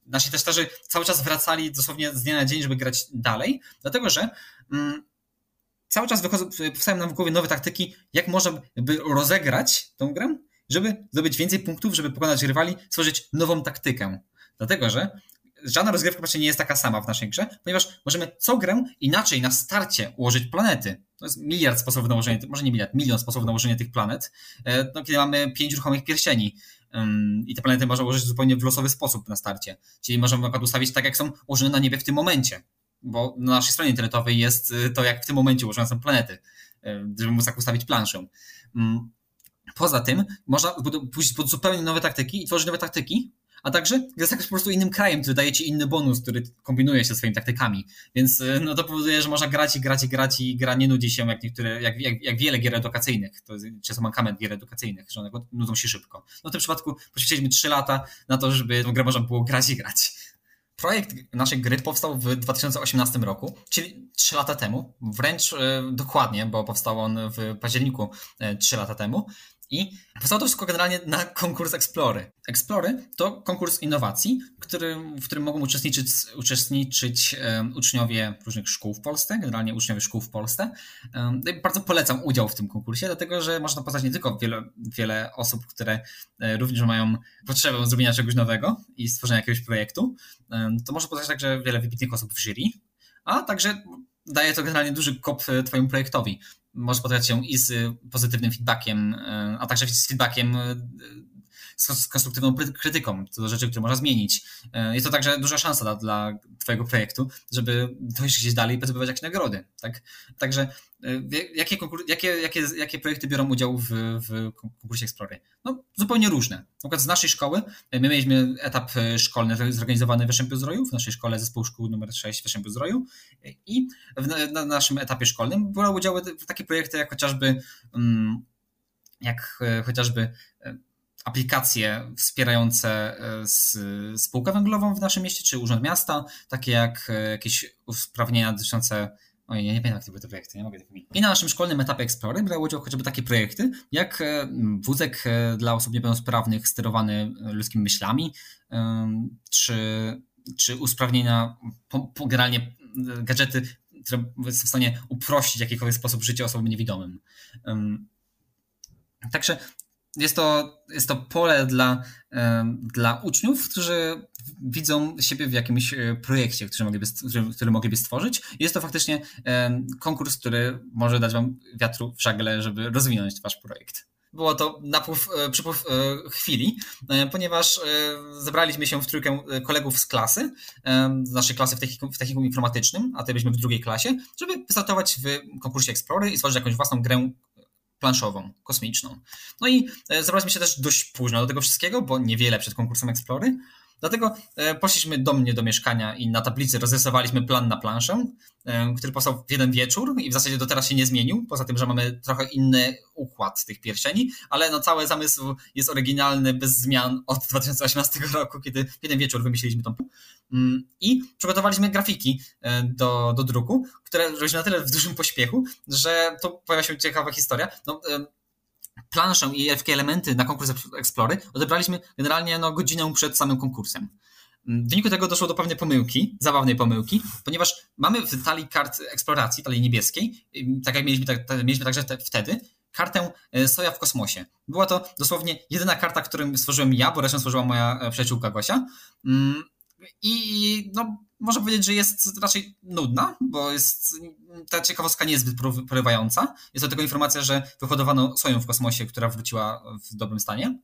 F: nasi testerzy cały czas wracali dosłownie z dnia na dzień, żeby grać dalej, dlatego że mm, cały czas wychodzą, powstają nam w głowie nowe taktyki, jak można by rozegrać tą grę, żeby zdobyć więcej punktów, żeby pokonać rywali, stworzyć nową taktykę. Dlatego, że żadna rozgrywka właśnie nie jest taka sama w naszej grze, ponieważ możemy co grę inaczej na starcie ułożyć planety. To jest miliard sposobów na ułożenie, może nie miliard, milion sposobów na ułożenie tych planet, e, no, kiedy mamy pięć ruchomych pierścieni i te planety można ułożyć zupełnie w losowy sposób na starcie. Czyli możemy na przykład ustawić tak, jak są ułożone na niebie w tym momencie, bo na naszej stronie internetowej jest y, to, jak w tym momencie ułożone są planety, żeby móc tak ustawić planszę. Poza tym można pójść pod zupełnie nowe taktyki i tworzyć nowe taktyki, a także tak po prostu innym krajem, który daje ci inny bonus, który kombinuje się swoimi taktykami. Więc y, no to powoduje, że można grać i grać i grać i gra nie nudzi się jak niektóre, jak, jak, jak wiele gier edukacyjnych. To jest często mankament gier edukacyjnych, że one nudzą się szybko. No w tym przypadku poświęciliśmy 3 lata na to, żeby tę grę można było grać i grać. Projekt naszej gry powstał w 2018 roku, czyli 3 lata temu, wręcz y, dokładnie, bo powstał on w październiku 3 y, lata temu. I powstało to wszystko generalnie na konkurs Explory. Explory to konkurs innowacji, który, w którym mogą uczestniczyć, uczestniczyć um, uczniowie różnych szkół w Polsce, generalnie uczniowie szkół w Polsce. Um, bardzo polecam udział w tym konkursie, dlatego że można poznać nie tylko wiele, wiele osób, które e, również mają potrzebę zrobienia czegoś nowego i stworzenia jakiegoś projektu, um, to można poznać także wiele wybitnych osób w jury, a także daje to generalnie duży kop e, Twojemu projektowi może spotkać się i z pozytywnym feedbackiem, e, a także z feedbackiem e, z konstruktywną krytyką co do rzeczy, które można zmienić. E, jest to także duża szansa dla, Twojego projektu, żeby dojść gdzieś dalej i zdobywać jakieś nagrody. Tak? Także jakie, jakie, jakie, jakie projekty biorą udział w, w konkursie Explory? No, zupełnie różne. Na przykład z naszej szkoły, my mieliśmy etap szkolny zorganizowany w Wyszczępiu Zdroju, w naszej szkole zespół szkół numer 6 w Wyszczępiu Zdroju i w, na naszym etapie szkolnym brały udział takie projekty jak chociażby mm, jak chociażby aplikacje wspierające spółkę węglową w naszym mieście, czy Urząd Miasta, takie jak jakieś usprawnienia dotyczące Oj, ja nie pamiętam, jak to były te projekty, nie mogę tego wymienić. I na naszym szkolnym etapie Explory brały udział chociażby takie projekty, jak e, wózek e, dla osób niepełnosprawnych sterowany ludzkimi myślami, czy, czy usprawnienia, generalnie e, gadżety, które są w stanie uprościć w jakikolwiek sposób życie osobom niewidomym. Także jest to, jest to pole dla, dla uczniów, którzy widzą siebie w jakimś e, projekcie, który mogliby, który, mogliby stworzyć. Jest to faktycznie konkurs, który może dać wam wiatru w żagle, żeby rozwinąć wasz projekt. Było to napływ, e, przypływ e, chwili, ponieważ zebraliśmy się w trójkę kolegów z klasy, z naszej klasy w technikum, w technikum informatycznym, a to byliśmy w drugiej klasie, żeby wystartować w konkursie Explory i stworzyć jakąś własną grę planszową, kosmiczną. No i zebraliśmy się też dość późno do tego wszystkiego, bo niewiele przed konkursem Explory, Dlatego e, poszliśmy do mnie do mieszkania i na tablicy rozrysowaliśmy plan na planszę, e, który powstał w jeden wieczór i w zasadzie do teraz się nie zmienił, poza tym, że mamy trochę inny układ tych pierścieni, ale no cały zamysł jest oryginalny, bez zmian od 2018 roku, kiedy w jeden wieczór wymyśliliśmy tą mm, i przygotowaliśmy grafiki e, do, do druku, które robiliśmy na tyle w dużym pośpiechu, że to pojawia się ciekawa historia. No, planszę i jakie elementy na konkurs Explory odebraliśmy generalnie no, godzinę przed samym konkursem. W wyniku tego doszło do pewnej pomyłki, zabawnej pomyłki, ponieważ mamy w talii kart eksploracji, talii niebieskiej, tak jak mieliśmy, tak, mieliśmy także te, wtedy, kartę e, Soja w kosmosie. Była to dosłownie jedyna karta, którą stworzyłem ja, bo resztę stworzyła moja e, przyjaciółka Gosia. I no, można powiedzieć, że jest raczej nudna, bo jest, ta ciekawostka nie jest porywająca. Jest to tylko informacja, że wyhodowano soją w kosmosie, która wróciła w dobrym stanie.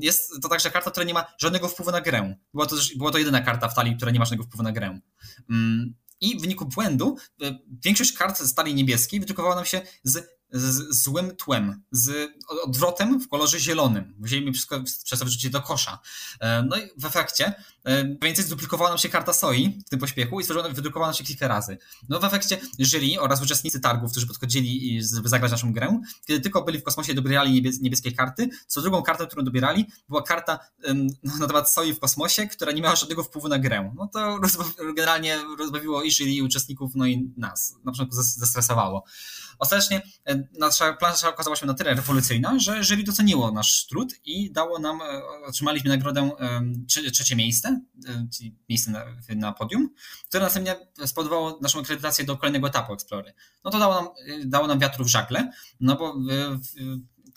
F: Jest to także karta, która nie ma żadnego wpływu na grę. Była to, była to jedyna karta w talii, która nie ma żadnego wpływu na grę. I w wyniku błędu e, większość kart z talii niebieskiej wydrukowała nam się z z złym tłem, z odwrotem w kolorze zielonym. Mi wszystko przez to wrzucić do kosza. E, no i w efekcie mniej więcej zduplikowała nam się karta soi w tym pośpiechu i wydrukowała nam się kilka razy. No w efekcie jury oraz uczestnicy targów, którzy podchodzili, żeby zagrać naszą grę, kiedy tylko byli w kosmosie dobierali niebieskie karty, co drugą kartę, którą dobierali, była karta no, na temat soi w kosmosie, która nie miała żadnego wpływu na grę. No to generalnie rozbawiło i jury, i uczestników, no i nas. Na początku zestresowało. Ostatecznie e, nasza plansza okazała się na tyle rewolucyjna, że jury doceniło nasz trud i dało nam, e, otrzymaliśmy nagrodę trzecie miejsce, e, miejsce na, na podium, które następnie spowodowało naszą akredytację do kolejnego etapu Explory. No to dało nam, dało nam wiatru w żagle, no bo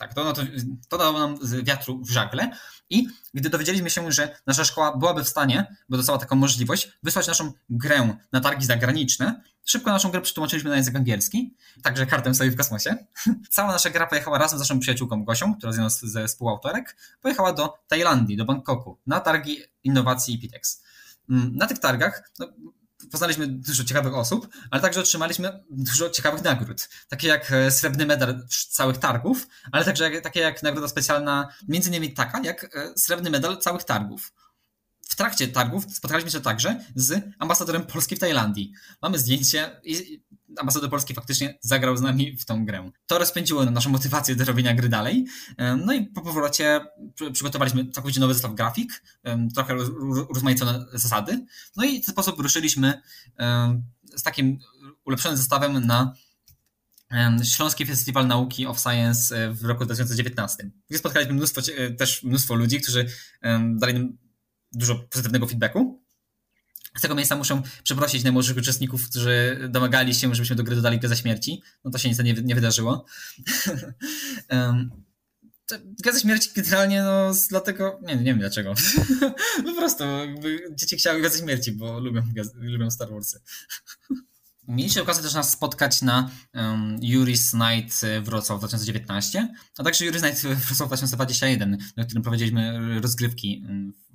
F: tak, to, no to, to dało nam wiatru w żagle i gdy dowiedzieliśmy się, że nasza szkoła byłaby w stanie, bo dostała taką możliwość, wysłać naszą grę na targi zagraniczne, szybko naszą grę przetłumaczyliśmy na język angielski, także kartę stoi w kosmosie. Cała nasza gra pojechała razem z naszą przyjaciółką Gosią, która jest jedna ze współautorek, pojechała do Tajlandii, do Bangkoku, na targi innowacji Pitex. Mm, na tych targach no, poznaliśmy dużo ciekawych osób, ale także otrzymaliśmy dużo ciekawych nagród, takie jak e, srebrny medal całych targów, ale także takie jak nagroda specjalna, między innymi taka jak e, srebrny medal całych targów. W trakcie targów spotkaliśmy się także z ambasadorem Polski w Tajlandii. Mamy zdjęcie i ambasador Polski faktycznie zagrał z nami w tą grę. To rozpędziło naszą motywację do robienia gry dalej. No i po powrocie przygotowaliśmy całkowicie nowy zestaw grafik, trochę urozmaicone zasady. No i w ten sposób ruszyliśmy z takim ulepszonym zestawem na Śląski Festiwal Nauki of Science e, w roku 2019. Gdzie spotkaliśmy mnóstwo, e, też mnóstwo ludzi, którzy dali nam dużo pozytywnego feedbacku. Z tego miejsca muszę przeprosić najmłodszych uczestników, którzy domagali się, żebyśmy do gry dodali Gazę Śmierci. No to się niestety nie, nie wydarzyło. um, Gazę Śmierci generalnie, no, dlatego, nie, nie wiem dlaczego. po prostu, dzieci chciały Gazę Śmierci, bo lubią, lubią Star Warsy. Mieliście okazję też nas spotkać na um, Juris Night Wrocław 2019, a także Juris Night Wrocław 2021, na którym prowadziliśmy rozgrywki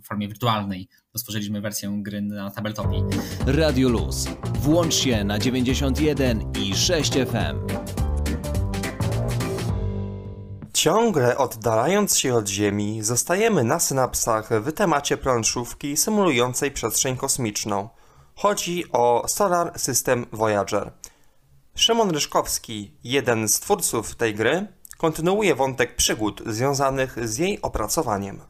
F: w formie wirtualnej. Stworzyliśmy wersję gry na tabletopie.
C: Radio Luz. Włącz się na 91 i 6 FM.
E: Ciągle oddalając się od Ziemi, zostajemy na synapsach w temacie planszówki symulującej przestrzeń kosmiczną – Chodzi o Solar System Voyager. Szymon Ryszkowski, jeden z twórców tej gry, kontynuuje wątek przygód związanych z jej opracowaniem.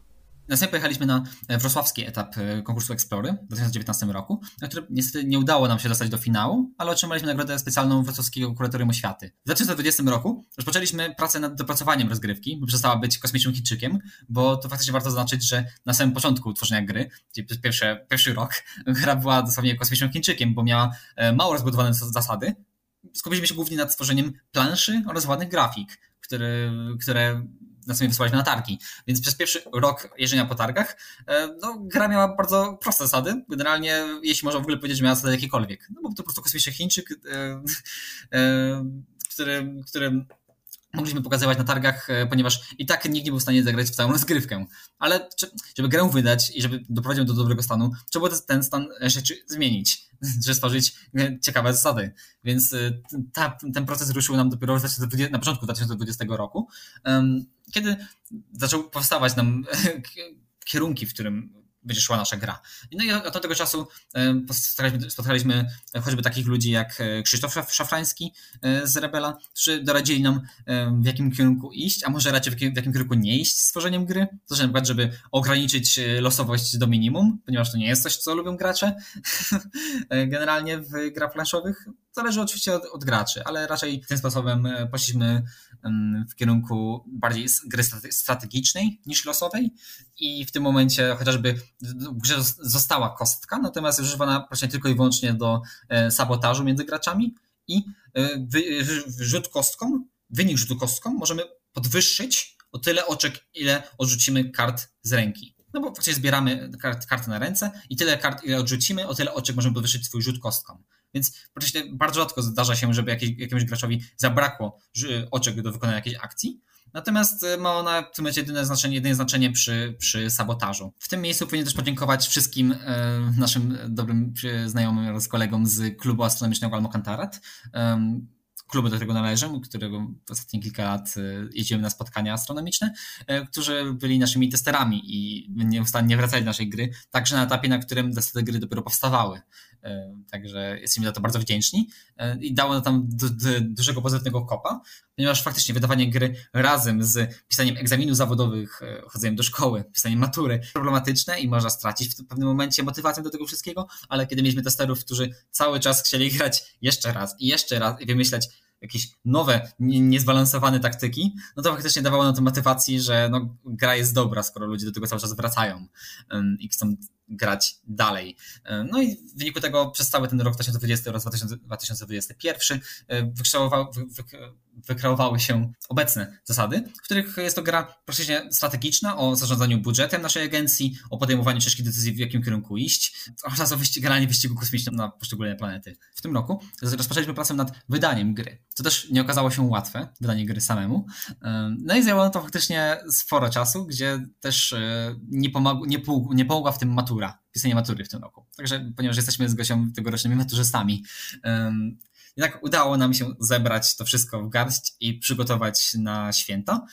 F: Następnie pojechaliśmy na wrocławski etap e, konkursu Explory w 2019 roku, na którym niestety nie udało nam się dostać do finału, ale otrzymaliśmy nagrodę specjalną Wrocławskiego Kuratorium Oświaty. W 2020 roku rozpoczęliśmy pracę nad dopracowaniem rozgrywki, by przestała być kosmicznym Chińczykiem, bo to faktycznie warto zaznaczyć, że na samym początku tworzenia gry, czyli pierwsze, pierwszy rok, gra była dosłownie kosmicznym Chińczykiem, bo miała e, mało rozbudowane zasady. Skupiliśmy się głównie nad tworzeniem planszy oraz ładnych grafik, które, które następnie wysłaliśmy na targi. Więc przez pierwszy rok jeżdżenia po targach e, no, gra miała bardzo proste zasady. Generalnie, jeśli można w ogóle powiedzieć, że miała zasady jakiekolwiek. No bo to po prostu kosmiczny Chińczyk, e, e, który, który mogliśmy pokazywać na targach, ponieważ i tak nikt nie był w stanie zagrać w całą rozgrywkę. Ale żeby grę wydać i żeby doprowadzić do dobrego stanu, trzeba ten stan rzeczy zmienić, żeby stworzyć ciekawe zasady. Więc ta, ten proces ruszył nam dopiero na początku 2020 roku kiedy zaczął powstawać nam kierunki, w którym będzie szła nasza gra. No i od tego czasu spotkaliśmy, spotkaliśmy choćby takich ludzi jak e, Krzysztof Szafrański e, z Rebela, którzy doradzili nam w jakim kierunku iść, a może raczej w jakim, kierunku nie iść z tworzeniem gry. To znaczy na przykład, żeby ograniczyć e, losowość do minimum, ponieważ to nie jest coś, co lubią gracze generalnie w grach planszowych. Zależy oczywiście od, od, graczy, ale raczej tym sposobem poszliśmy w kierunku bardziej gry strategicznej niż losowej i w tym momencie chociażby w grze została kostka, natomiast używana praktycznie tylko i wyłącznie do e, sabotażu między graczami i e, rzut kostką, wynik rzutu kostką możemy podwyższyć o tyle oczek, ile odrzucimy kart z ręki. No bo faktycznie zbieramy kart, karty na ręce i tyle kart, ile odrzucimy, o tyle oczek możemy podwyższyć swój rzut kostką. Więc praktycznie bardzo rzadko zdarza się, żeby jakiś, jakiemuś graczowi zabrakło oczek do wykonania jakiejś akcji. Natomiast e, ma ona w tym momencie jedyne znaczenie, jedyne znaczenie przy, przy sabotażu. W tym miejscu powinien też podziękować wszystkim e, naszym dobrym znajomym oraz kolegom z klubu astronomicznego Almokantarat. E, klubu, do tego należę, którego ostatnie kilka lat jeździłem na spotkania astronomiczne, którzy byli naszymi testerami i nieustannie wracali do naszej gry, także na etapie, na którym te gry dopiero powstawały. Także jesteśmy za to bardzo wdzięczni. I dało nam tam dużego pozytywnego kopa, ponieważ faktycznie wydawanie gry razem z pisaniem egzaminów zawodowych, chodzeniem do szkoły, pisaniem matury problematyczne i można stracić w pewnym momencie motywację do tego wszystkiego, ale kiedy mieliśmy testerów, którzy cały czas chcieli grać jeszcze raz i jeszcze raz i wymyślać jakieś nowe, niezbalansowane taktyki, no to faktycznie dawało nam to motywacji, że no, gra jest dobra, skoro ludzie do tego cały czas wracają i chcą grać dalej. No i w wyniku tego przez cały ten rok 2020 oraz 2021 wykształtował, wykreowały się obecne zasady, w których jest to gra praktycznie strategiczna o zarządzaniu budżetem naszej agencji, o podejmowaniu ciężkich decyzji, w jakim kierunku iść, oraz o wyściganie wyścigu kosmicznym na poszczególne planety. W tym roku rozpoczęliśmy pracę nad wydaniem gry, co też nie okazało się łatwe, wydanie gry samemu. No i zajęło to faktycznie sporo czasu, gdzie też e, nie, nie, nie pomogła w tym matura, pisanie matury w tym roku. Także, ponieważ jesteśmy z Gosią tegorocznymi maturzystami, jednak udało nam się zebrać to wszystko w garść i przygotować na święta.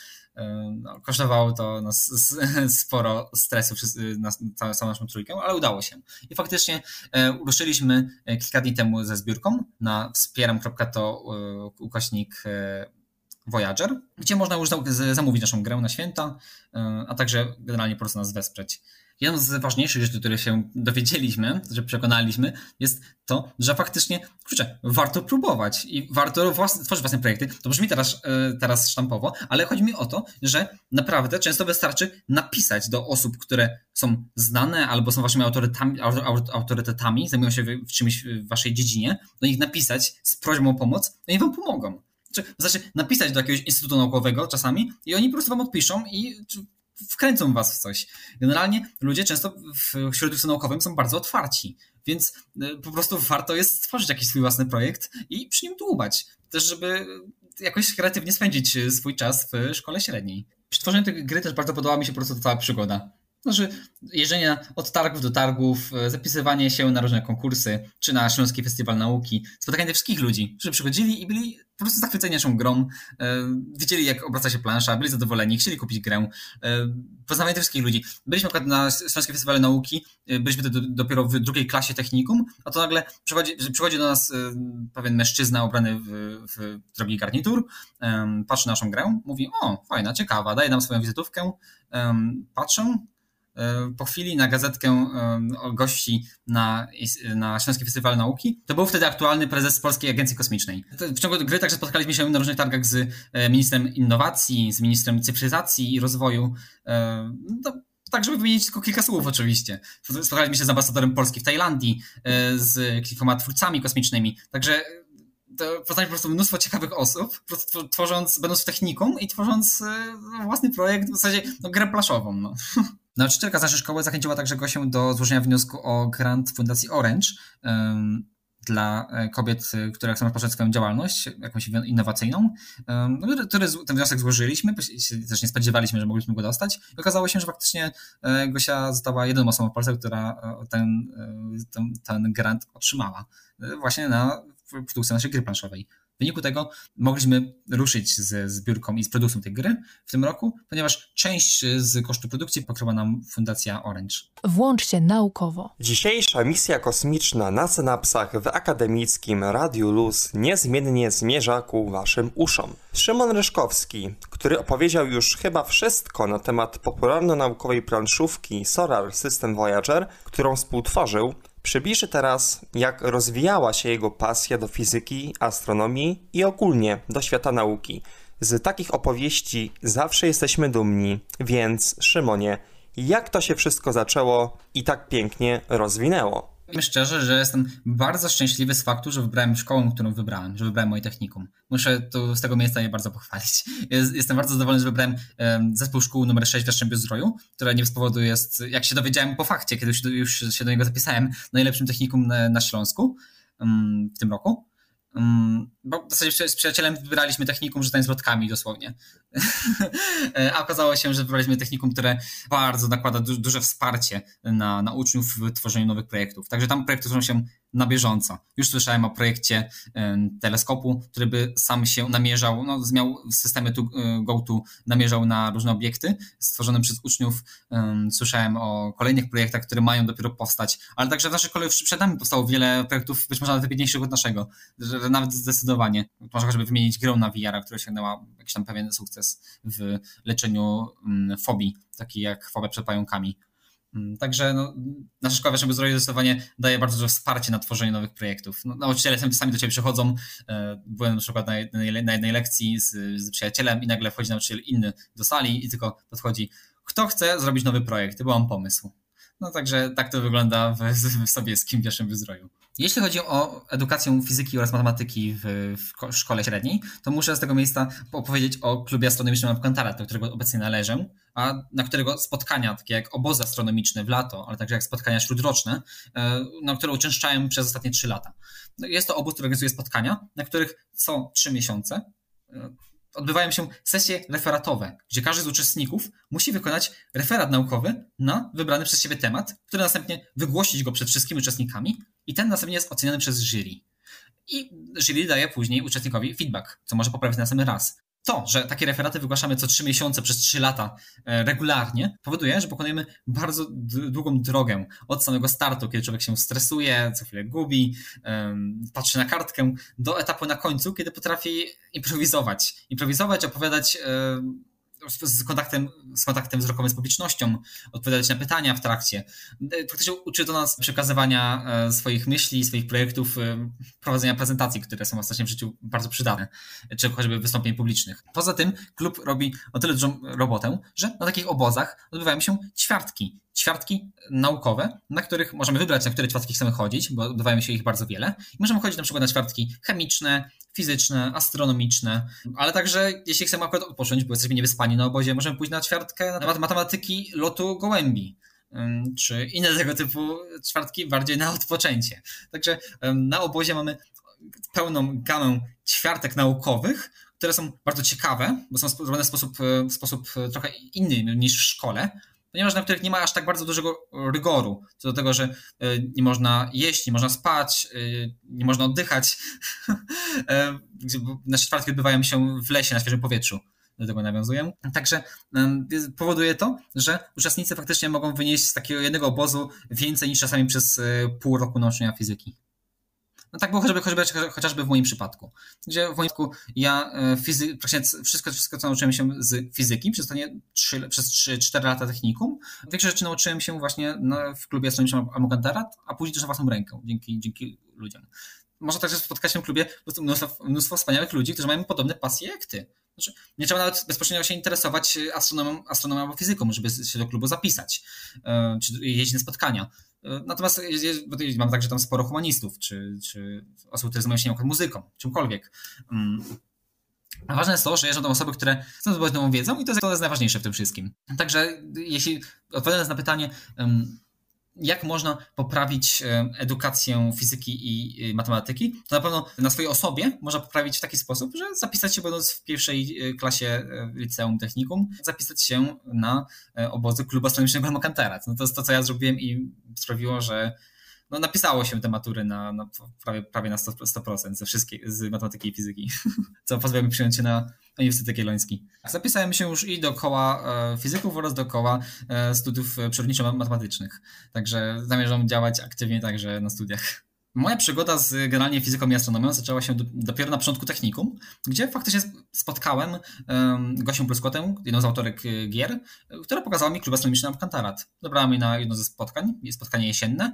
F: No, kosztowało to nas sporo stresu na całą naszą trójkę, ale udało się. I faktycznie e, ruszyliśmy e, kilka dni temu ze zbiórką na wspieram.to e, ukośnik Voyager, gdzie można już zamówić naszą grę na święta, a także generalnie po prostu nas wesprzeć. Jedną z ważniejszych rzeczy, które się dowiedzieliśmy, że przekonaliśmy, jest to, że faktycznie, kurczę, warto próbować i warto własne, tworzyć własne projekty. To brzmi teraz, e, teraz sztampowo, ale chodzi mi o to, że naprawdę często wystarczy napisać do osób, które są znane albo są waszymi autorytetami, autorytetami zajmują się w czymś w waszej dziedzinie, do nich napisać z prośbą o pomoc, no i wam pomogą. Znaczy, napisać do jakiegoś instytutu naukowego czasami i oni po prostu wam odpiszą i wkręcą was w coś. Generalnie ludzie często w środowisku naukowym są bardzo otwarci, więc e, po prostu warto jest stworzyć jakiś swój własny projekt i przy nim dłubać. Też, żeby jakoś kreatywnie spędzić swój czas w szkole średniej. Przy tworzeniu tej gry też bardzo podobała mi się po prostu ta cała przygoda. Znaczy, jeżdżenie od targów do targów, e, zapisywanie się na różne konkursy, czy na Śląski Festiwal Nauki, spotykanie wszystkich ludzi, którzy przychodzili i byli po prostu zachwyceni naszą grą, e, wiedzieli jak obraca się plansza, byli zadowoleni, chcieli kupić grę, e, poznawanie tych wszystkich ludzi. Byliśmy akurat na Śląskim Festiwalu Nauki, byliśmy do, dopiero w drugiej klasie technikum, a to nagle przychodzi, przychodzi do nas pewien mężczyzna ubrany w, w drogi garnitur, patrzy na naszą grę, mówi, o, fajna, ciekawa, daje nam swoją wizytówkę, patrzę, po chwili na gazetkę e, gości na, na Śląski Festiwal Nauki. To był wtedy aktualny prezes Polskiej Agencji Kosmicznej. W ciągu gry także spotkaliśmy się na różnych targach z e, ministrem innowacji, z ministrem cyfryzacji i rozwoju. No, tak, żeby wymienić tylko kilka słów oczywiście. Spotkaliśmy się z ambasadorem Polski w Tajlandii, z kilkoma twórcami kosmicznymi. Także poznać po prostu mnóstwo ciekawych osób, po prostu tworząc, będąc w technikum i tworząc własny projekt, w zasadzie no, grę plaszową. No. Nauczycielka z naszej szkoły zachęciła także Gosię do złożenia wniosku o grant Fundacji Orange dla e, kobiet, które chcą rozpocząć swoją działalność, jakąś innowacyjną. Um, który, ten wniosek złożyliśmy, też nie spodziewaliśmy, że mogliśmy go dostać. I okazało się, że faktycznie e, Gosia została jedyną osobą w Polsce, która e, ten, ten, ten grant otrzymała. Właśnie na produkcję naszej gry planszowej. W wyniku tego mogliśmy ruszyć ze zbiórką i z produkcją tej gry w tym roku, ponieważ część z kosztu produkcji pokryła nam Fundacja Orange.
G: Włącz się naukowo.
E: Dzisiejsza misja kosmiczna na synapsach w akademickim Radiu Luz niezmiennie zmierza ku waszym uszom. Szymon Ryszkowski, który opowiedział już chyba wszystko na temat popularno-naukowej planszówki Solar System Voyager, którą współtworzył, Przybliży teraz, jak rozwijała się jego pasja do fizyki, astronomii i ogólnie do świata nauki. Z takich opowieści zawsze jesteśmy dumni, więc Szymonie, jak to się wszystko zaczęło i tak pięknie rozwinęło?
F: Powiem szczerze, że jestem bardzo szczęśliwy z faktu, że wybrałem szkołę, którą wybrałem, że wybrałem moje technikum. Muszę tu z tego miejsca je bardzo pochwalić. Jestem bardzo zadowolony, że wybrałem zespół szkół numer 6 w Jastrzębiu Zdroju, które nie z powodu jest, jak się dowiedziałem po fakcie, kiedy już, się do niego zapisałem, najlepszym technikum na Śląsku w tym roku. Um, bo w zasadzie z przyjacielem wybraliśmy technikum rzucania z lotkami dosłownie. A okazało się, że wybraliśmy technikum, które bardzo nakłada du duże wsparcie na, na uczniów w tworzeniu nowych projektów. Także tam projekty tworzą się na bieżąco. Już słyszałem o projekcie teleskopu, który by sam się namierzał, no, miał systemy tu, GoTo, namierzał na różne obiekty stworzone przez uczniów. Słyszałem o kolejnych projektach, które mają dopiero powstać, ale także w naszej szkole już przed nami powstało wiele projektów, być może nawet piękniejszych od naszego, że nawet zdecydowanie. Można chociażby wymienić grę na VR, która osiągnęła jakiś tam pewien sukces w leczeniu fobii, takich jak fobia przed pająkami. Mm, także no, nasza szkoła Wyższego Zdrowia zdecydowanie daje bardzo duże wsparcie na tworzenie nowych projektów. No, nauczyciele sami do ciebie przychodzą. E, byłem na przykład na jednej, na jednej lekcji z, z przyjacielem i nagle wchodzi nauczyciel inny do sali i tylko podchodzi, kto chce zrobić nowy projekt, bo mam pomysł. No także tak to wygląda w, w Sobieskim Pierwszym Wyzdroju. Jeśli chodzi o edukację fizyki oraz matematyki w, w, szkole średniej, to muszę z tego miejsca opowiedzieć o klubie astronomicznym Alcantara, do którego obecnie należę, a na którego spotkania, takie jak obozy astronomiczne w lato, ale także jak spotkania śródroczne, e, na które uczęszczałem przez ostatnie trzy lata. No, jest to obóz, który organizuje spotkania, na których co trzy miesiące e, odbywają się sesje referatowe, gdzie każdy z uczestników musi wykonać referat naukowy na wybrany przez siebie temat, który następnie wygłosić go przed wszystkimi uczestnikami i ten następnie jest oceniany przez jury. I jury daje później uczestnikowi feedback, co może poprawić następny raz to, że takie referaty wygłaszamy co trzy miesiące przez trzy lata e, regularnie, powoduje, że pokonujemy bardzo długą drogę od samego startu, kiedy człowiek się stresuje, co chwilę gubi, patrzy na kartkę, do etapu na końcu, kiedy potrafi improwizować. Improwizować, opowiadać z kontaktem, z kontaktem wzrokowym z publicznością, odpowiadać na pytania w trakcie. Faktycznie uczy to nas przekazywania e, swoich myśli, swoich projektów, e, prowadzenia prezentacji, które są ostatnio w życiu bardzo przydatne, czy choćby wystąpień publicznych. Poza tym klub robi o tyle dużą robotę, że na takich obozach odbywają się ćwiartki ćwiartki naukowe, na których możemy wybrać, na które ćwiartki chcemy chodzić, bo odbywają się ich bardzo wiele. I możemy chodzić na przykład na ćwiartki chemiczne, fizyczne, astronomiczne, ale także jeśli chcemy akurat odpocząć, bo jesteśmy niewyspani na obozie, możemy pójść na ćwiartkę na matematyki lotu gołębi czy inne tego typu ćwiartki bardziej na odpoczęcie. Także na obozie mamy pełną gamę ćwiartek naukowych, które są bardzo ciekawe, bo są zrobione w sposób, w sposób trochę inny niż w szkole, ponieważ na których nie ma aż tak bardzo dużego rygoru, co do tego, że e, nie można jeść, nie można spać, e, nie można oddychać. E, nasze czwartki odbywają się w lesie, na świeżym powietrzu do tego nawiązuję. Także powoduje to, że uczestnicy faktycznie mogą wynieść z takiego jednego obozu więcej niż czasami przez pół roku nauczania fizyki. No tak było chociażby, chociażby, chociażby w moim przypadku, gdzie w moim przypadku ja e, fizy, wszystko, wszystko, co nauczyłem się z fizyki przez, 3, przez 3-4 lata technikum, większość rzeczy nauczyłem się właśnie w klubie astronomicznym Amokantarat, a później też na własną rękę, dzięki, dzięki ludziom. Można także spotkać się w klubie mnóstwo, mnóstwo wspaniałych ludzi, którzy mają podobne pasje jak ty. Znaczy, nie trzeba nawet bezpośrednio się interesować astronomią, astronomią albo fizyką, żeby się do klubu zapisać, e, czy jeździć na spotkania. Natomiast mam także tam sporo humanistów, czy, czy osób, które zajmują się muzyką, czymkolwiek. Mm. Ważne jest to, że jeżdżą tam osoby, które chcą zdobyć nową wiedzę i to jest, to jest najważniejsze w tym wszystkim. Także jeśli odpowiadając na pytanie, jak można poprawić e, edukację fizyki i matematyki, to na pewno na swojej osobie można poprawić w taki sposób, że zapisać się będąc w pierwszej e, klasie e, liceum technikum, zapisać się na obozy klubu astronomicznego Almokanterat. No to jest to, co ja zrobiłem i sprawiło, że no, napisało się te matury na, na prawie, prawie na 100%, 100% ze wszystkich, z matematyki i fizyki, co pozwoliło mi przyjąć się na Uniwersytet Jagielloński. Zapisałem się już i do koła e, fizyków oraz do koła e, studiów przyrodniczo-matematycznych, także zamierzam działać aktywnie także na studiach. Moja przygoda z generalnie fizyką i astronomią zaczęła się do, dopiero na początku technikum, gdzie faktycznie spotkałem Gosię Pluskotę, jedną z autorek y, gier, która pokazała mi klub astronomiczny Alcantarat. Dobrała mnie na jedno ze spotkań, spotkanie jesienne,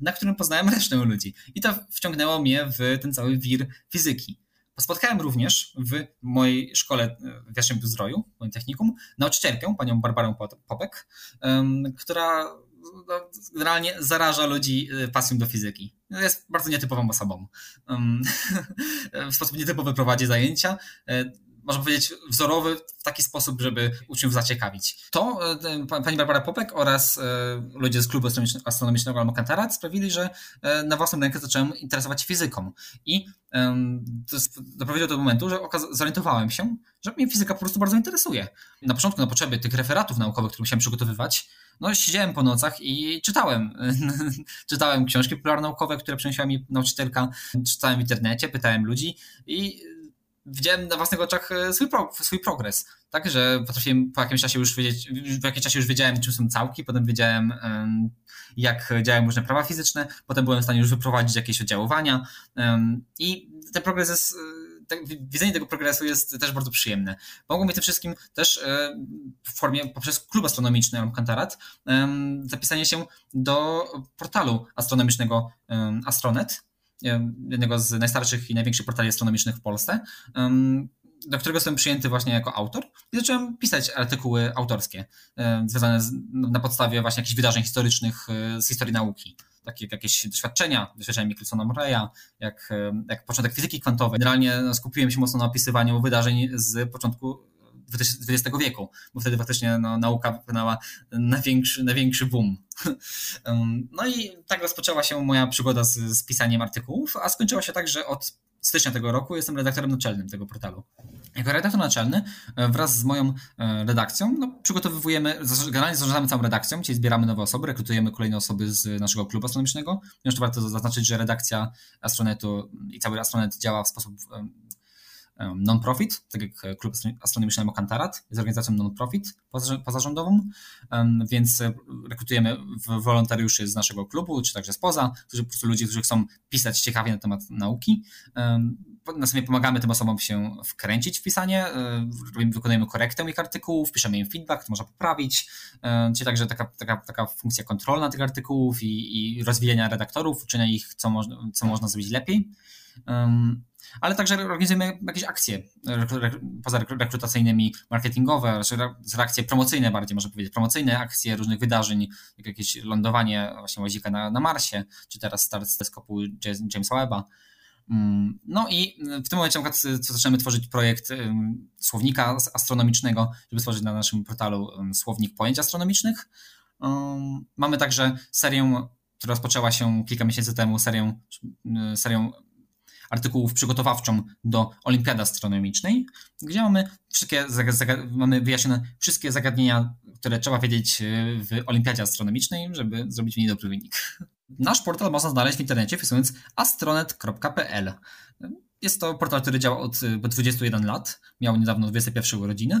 F: na którym poznałem resztę ludzi. I to wciągnęło mnie w ten cały wir fizyki. Spotkałem również w mojej szkole w Jastrzębiu Zdroju, w moim technikum, nauczycielkę, panią Barbarę Popek, która generalnie zaraża ludzi y, pasją do fizyki. Jest bardzo nietypową osobą. w sposób nietypowy prowadzi zajęcia. E, można powiedzieć, wzorowy w taki sposób, żeby uczniów zaciekawić. To pani Barbara Popek oraz ludzie z klubu astronomicznego Alma Cantarat sprawili, że na własną rękę zacząłem interesować się fizyką. I doprowadziło do momentu, że zorientowałem się, że mnie fizyka po prostu bardzo interesuje. Na początku na potrzeby tych referatów naukowych, które musiałem przygotowywać, no siedziałem po nocach i czytałem. czytałem książki popularnaukowe, które przyniosła mi nauczycielka, czytałem w internecie, pytałem ludzi i widziałem na własnych oczach e, swój, pro, swój progres. Tak, że potrafiłem po jakimś czasie już wiedzieć, w jakimś czasie już wiedziałem, czym są całki, potem wiedziałem, jak działają różne prawa fizyczne, potem byłem w stanie już wyprowadzić jakieś oddziaływania i ten progres jest tak, widzenie tego progresu jest też bardzo przyjemne. Pomogło mi tym wszystkim też e, w formie poprzez klub astronomiczny Almkantarat zapisanie się do portalu astronomicznego Astronet, jednego z najstarszych i największych portali astronomicznych w Polsce, do którego jestem przyjęty właśnie jako autor i zacząłem pisać artykuły autorskie związane z, na podstawie właśnie jakichś wydarzeń historycznych e, z historii nauki takie jakieś doświadczenia, doświadczenia Michelsona Murray'a, jak, jak początek fizyki kwantowej. Generalnie skupiłem się mocno na opisywaniu wydarzeń z początku XX wieku, bo wtedy faktycznie no, nauka wykonała największy, największy boom. No i tak rozpoczęła się moja przygoda z, z pisaniem artykułów, a skończyła się tak, że od stycznia tego roku jestem redaktorem naczelnym tego portalu. Jako redaktor naczelny e, wraz z moją e, redakcją no, przygotowujemy, generalnie zarządzamy całą redakcją, czyli zbieramy nowe osoby, rekrutujemy kolejne osoby z naszego klubu astronomicznego. Jeszcze warto zaznaczyć, że redakcja Astronetu i cały Astronet działa w sposób non-profit, tak jak Klub Astronomiczny Mokantarat, jest organizacją non-profit pozarządową, więc rekrutujemy wolontariuszy z naszego klubu, czy także spoza, którzy po prostu ludzie, którzy chcą pisać ciekawie na temat nauki. Następnie pomagamy tym osobom się wkręcić w pisanie, wykonujemy korektę ich artykułów, piszemy im feedback, to można poprawić, czyli także taka, taka, taka funkcja kontrolna tych artykułów i, i rozwijania redaktorów, uczenia ich, co można, co można zrobić lepiej ale także organizujemy jakieś akcje poza rekrutacyjnymi, marketingowe, raczej akcje promocyjne bardziej, można powiedzieć, promocyjne akcje różnych wydarzeń, jak jakieś lądowanie właśnie łazika na, na Marsie, czy teraz start z teleskopu Jamesa Webba. Mm, no i w tym momencie na przykład zaczynamy tworzyć projekt słownika astronomicznego, żeby stworzyć na naszym portalu słownik pojęć astronomicznych. Mamy także serię, która rozpoczęła się kilka miesięcy temu, serię, serię artykułów przygotowawczą do Olimpiady Astronomicznej, gdzie mamy, wszystkie, mamy wyjaśnione wszystkie zagadnienia, które trzeba wiedzieć e, w Olimpiadzie Astronomicznej, żeby zrobić w niej dobry wynik. Nasz portal można znaleźć w internecie wpisując astronet.pl. Jest to portal, który działa od 21 lat, miał niedawno 21 urodziny.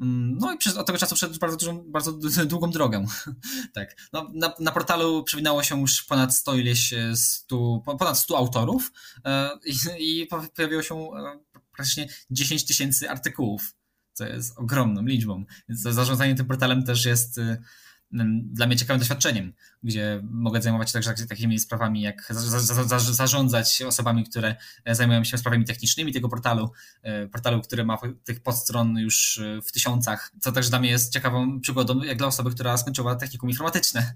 F: Mm, no i przez, od tego czasu przeszedł bardzo, dużą, bardzo długą drogę. tak. No, na, na, portalu przewinęło się już ponad 100 ileś, 100, ponad 100 autorów e, i, i pojawiło się e, praktycznie 10 tysięcy artykułów, co jest ogromną liczbą. Więc zarządzanie tym portalem też jest e, dla mnie ciekawym doświadczeniem, gdzie mogę zajmować się także takimi sprawami, jak za, za, za, zarządzać osobami, które e, zajmują się sprawami technicznymi tego portalu, e, portalu, który ma tych podstron już e, w tysiącach, co także dla mnie jest ciekawą przygodą, jak dla osoby, która skończyła technikum informatyczne.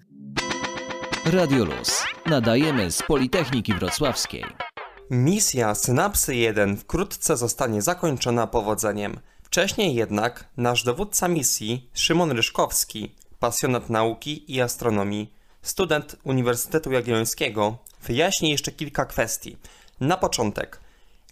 C: Radioluz. Nadajemy z Politechniki Wrocławskiej.
E: Misja Synapsy 1 wkrótce zostanie zakończona powodzeniem. Wcześniej jednak nasz dowódca misji, Szymon Ryszkowski, pasjonat nauki i astronomii, student Uniwersytetu Jagiellońskiego, wyjaśni jeszcze kilka kwestii. Na początek,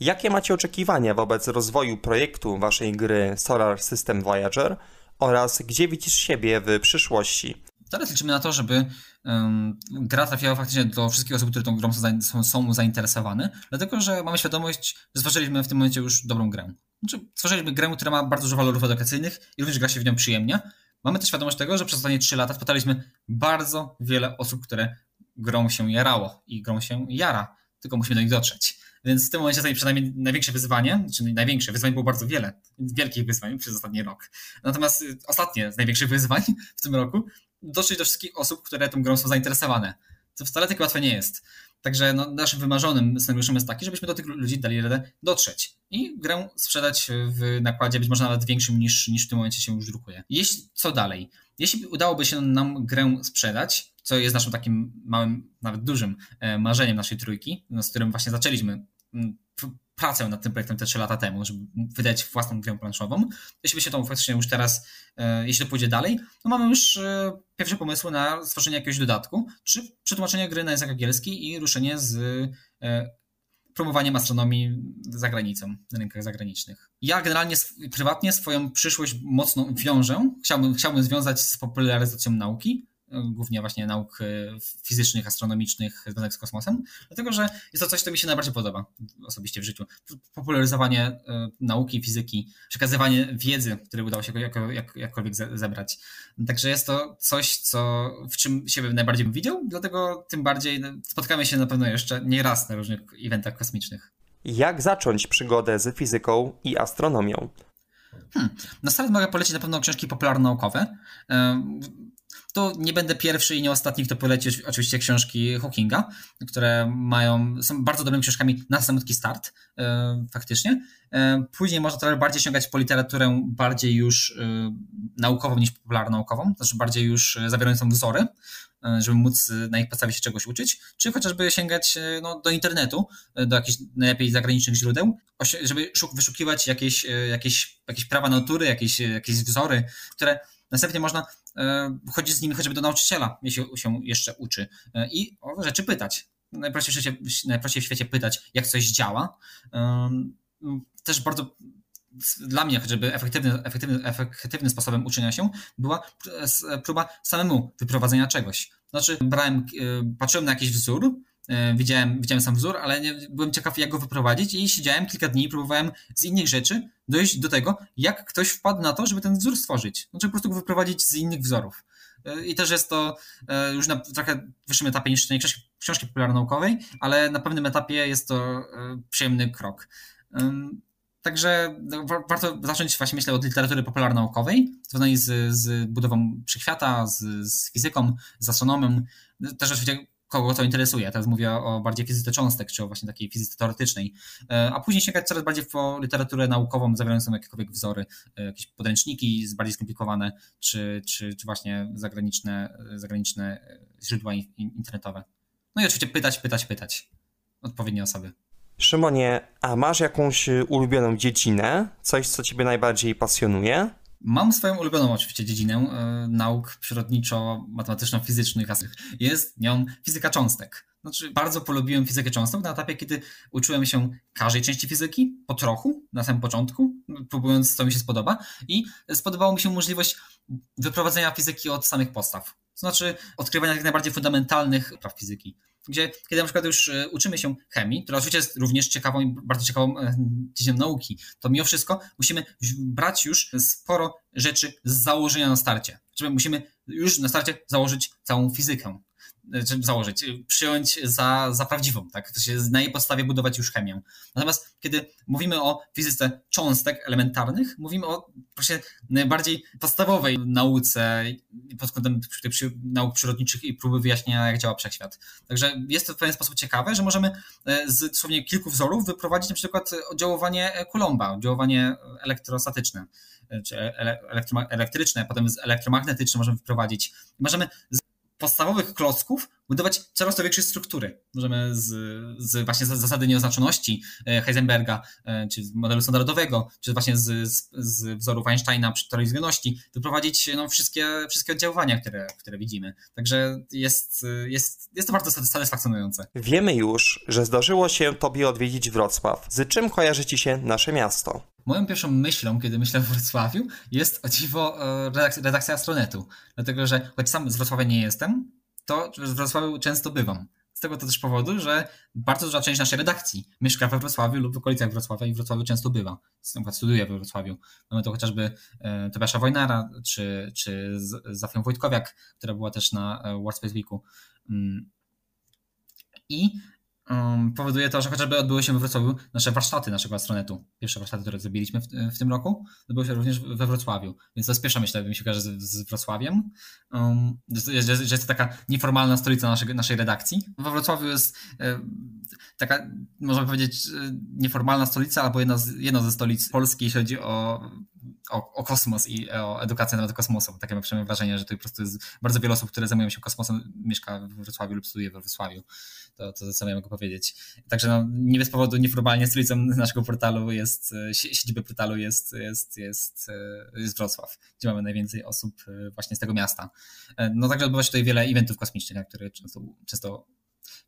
E: jakie macie oczekiwania wobec rozwoju projektu waszej gry Solar System Voyager oraz gdzie widzisz siebie w przyszłości?
F: Teraz liczymy na to, żeby um, gra trafiała faktycznie do wszystkich osób, które tą grą są, są zainteresowane, dlatego że mamy świadomość, że stworzyliśmy w tym momencie już dobrą grę. Znaczy, stworzyliśmy grę, która ma bardzo dużo walorów edukacyjnych i również gra się w nią przyjemnie, Mamy też świadomość tego, że przez ostatnie 3 lata spotkaliśmy bardzo wiele osób, które grą się jarało i grą się jara, tylko musimy do nich dotrzeć. Więc w tym momencie stoi przynajmniej największe wyzwanie, czyli największe, wyzwań było bardzo wiele, wielkich wyzwań przez ostatni rok. Natomiast y, ostatnie z największych wyzwań w tym roku, dotrzeć do wszystkich osób, które tą grą są zainteresowane, co wcale tak łatwe nie jest. Także no, naszym wymarzonym scenariuszem jest taki, żebyśmy do tych ludzi dali radę dotrzeć i grę sprzedać w nakładzie być może nawet większym niż, niż w tym momencie się już drukuje. Jeśli, co dalej? Jeśli udałoby się nam grę sprzedać, co jest naszym takim małym, nawet dużym e, marzeniem naszej trójki, no, z którym właśnie zaczęliśmy mm, pracę nad tym projektem te 3 lata temu, żeby wydać własną grę planszową. Jeśli by się to faktycznie już teraz, e, jeśli to pójdzie dalej, to mamy już e, pierwsze pomysły na stworzenie jakiegoś dodatku, czy przetłumaczenie gry na język angielski i ruszenie z e, promowaniem astronomii za granicą, na rynkach zagranicznych. Ja generalnie prywatnie swoją przyszłość mocno wiążę, chciałbym, chciałbym związać z popularyzacją nauki, głównie właśnie nauk e, fizycznych, astronomicznych związanych z kosmosem, dlatego że jest to coś, co mi się najbardziej podoba osobiście w życiu. Popularyzowanie e, nauki, fizyki, przekazywanie wiedzy, które udało się jako, jak, jakkolwiek zebrać. Także jest to coś, co, w czym się najbardziej bym widział, dlatego tym bardziej no, spotkamy się na pewno jeszcze nie raz na różnych eventach kosmicznych.
E: Jak zacząć przygodę z fizyką i astronomią?
F: Hmm. Na start mogę polecić na pewno książki popularno-naukowe. To nie będę pierwszy i nie ostatni, kto poleci oczywiście książki Hawkinga, które mają, są bardzo dobrymi książkami na samotki start, e, faktycznie. E, później można trochę bardziej sięgać po literaturę bardziej już e, naukową niż popularno-naukową, znaczy bardziej już zawierającą wzory, żeby móc na ich podstawie się czegoś uczyć, czy chociażby sięgać no, do internetu, do jakichś najlepiej zagranicznych źródeł, żeby wyszukiwać jakieś, jakieś, jakieś prawa natury, jakieś, jakieś wzory, które następnie można E, chodzić z nimi choćby do nauczyciela, jeśli się jeszcze uczy e, i o rzeczy pytać. Najprościej w, świecie, najprościej w świecie pytać, jak coś działa. Też bardzo dla mnie chociażby efektywny, efektywny, efektywnym sposobem uczenia się była próba samemu wyprowadzenia czegoś. Znaczy, brałem, e, patrzyłem na jakiś wzór, E, widziałem, widziałem sam wzór, ale nie, byłem ciekaw, jak go wyprowadzić i siedziałem kilka dni i próbowałem z innych rzeczy dojść do tego, jak ktoś wpadł na to, żeby ten wzór stworzyć. Znaczy po prostu go wyprowadzić z innych wzorów. E, I też jest to e, już na trochę wyższym etapie niż czytanie książki, książki popularno-naukowej, ale na pewnym etapie jest to przyjemny krok. Także no, warto zacząć właśnie myślę od literatury popularno-naukowej, związanej z, z budową wszechświata, z, z fizyką, z astronomem. Też oczywiście kogo to interesuje. Teraz mówię o bardziej fizyce cząstek, czy o właśnie takiej fizyce teoretycznej. E, a później sięgać coraz bardziej po literaturę naukową, zawierającą jakiekolwiek wzory, e, jakieś podręczniki bardziej skomplikowane, czy, czy, czy właśnie zagraniczne, zagraniczne źródła internetowe. No i oczywiście pytać, pytać, pytać odpowiednie osoby.
E: Szymonie, a masz jakąś ulubioną dziedzinę? Coś, co ciebie najbardziej pasjonuje?
F: Mam swoją ulubioną oczywiście dziedzinę e, nauk przyrodniczo-matematyczno-fizycznych. Jest nią fizyka cząstek. Znaczy, bardzo polubiłem fizykę cząstek na etapie, kiedy uczyłem się każdej części fizyki, po trochu, na samym początku, próbując, co mi się spodoba, i spodobało mi się możliwość wyprowadzenia fizyki od samych podstaw. To znaczy, odkrywania jak najbardziej fundamentalnych praw fizyki gdzie kiedy na przykład już e, uczymy się chemii, która oczywiście jest również ciekawą i bardzo ciekawą e, dziedziną nauki, to mimo wszystko musimy brać już sporo rzeczy z założenia na starcie. Czyli musimy już na starcie założyć całą fizykę. E, założyć, e, przyjąć za, za prawdziwą, tak? To się na jej podstawie budować już chemię. Natomiast kiedy mówimy o fizyce cząstek elementarnych, mówimy o właśnie najbardziej podstawowej nauce pod kątem nauk przyrodniczych i próby wyjaśnienia, jak działa wszechświat. Także jest to w pewien sposób ciekawe, że możemy e, z dosłownie kilku wzorów wyprowadzić na przykład oddziaływanie Coulomba, oddziaływanie elektrostatyczne czy elektryczne, potem elektromagnetyczne możemy wyprowadzić. Możemy podstawowych klocków budować coraz to większe struktury. Możemy z, z właśnie z zasady nieoznaczoności e, Heisenberga, e, czy z modelu standardowego, czy właśnie z, z, z wzorów Einsteina przy teorii względności, wyprowadzić no, wszystkie, wszystkie oddziaływania, które, które widzimy. Także jest, jest, jest to bardzo satysfakcjonujące.
E: Wiemy już, że zdarzyło się Tobie odwiedzić Wrocław. Z czym kojarzy Ci się nasze miasto?
F: Moją pierwszą myślą, kiedy myślę o Wrocławiu, jest o dziwo e, redakcja, redakcja Astronetu. Dlatego, że choć sam z Wrocławia nie jestem, to w Wrocławiu często bywam. Z tego to też powodu, że bardzo duża część naszej redakcji mieszka we Wrocławiu lub w okolicach Wrocławia i w Wrocławiu często bywa. Na studiuje we Wrocławiu. Mamy to chociażby e, Tobiasza Wojnara, czy, czy Zafią Wojtkowiak, która była też na World Space Weeku. I um, powoduje to, że chociażby odbyły się we Wrocławiu nasze warsztaty naszego astronetu. Pierwsze warsztaty, które zrobiliśmy w, w tym roku, odbyły się również we Wrocławiu. Więc to jest pierwsza myśl, mi się kojarzy z, z Wrocławiem. Um, że, że, jest to taka nieformalna stolica naszej, naszej redakcji. We Wrocławiu jest e, taka, można powiedzieć, e, nieformalna stolica, albo jedna, z, jedna ze stolic Polski, jeśli chodzi o o, o, kosmos i o edukację na temat kosmosu. Takie mam wrażenie, że to po prostu jest bardzo wiele osób, które zajmują się kosmosem, mieszka w Wrocławiu lub studiuje we Wrocławiu. To, to co ja mogę powiedzieć. Także no, nie bez powodu nieformalnie stolicą naszego portalu jest, siedziby portalu jest, jest, jest, jest Wrocław, gdzie mamy najwięcej osób właśnie z tego miasta. No także odbywa się tutaj wiele eventów kosmicznych, na które często, często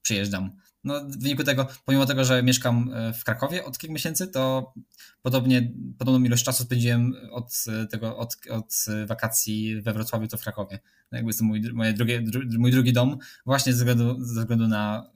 F: przyjeżdżam. No, w wyniku tego, pomimo tego, że mieszkam e, w Krakowie od kilku miesięcy, to podobnie, podobną ilość czasu spędziłem od, tego, od, od wakacji we Wrocławiu to w Krakowie. No, jakby jest to mój, moje drugie, mój drugi dom, właśnie ze względu, ze względu na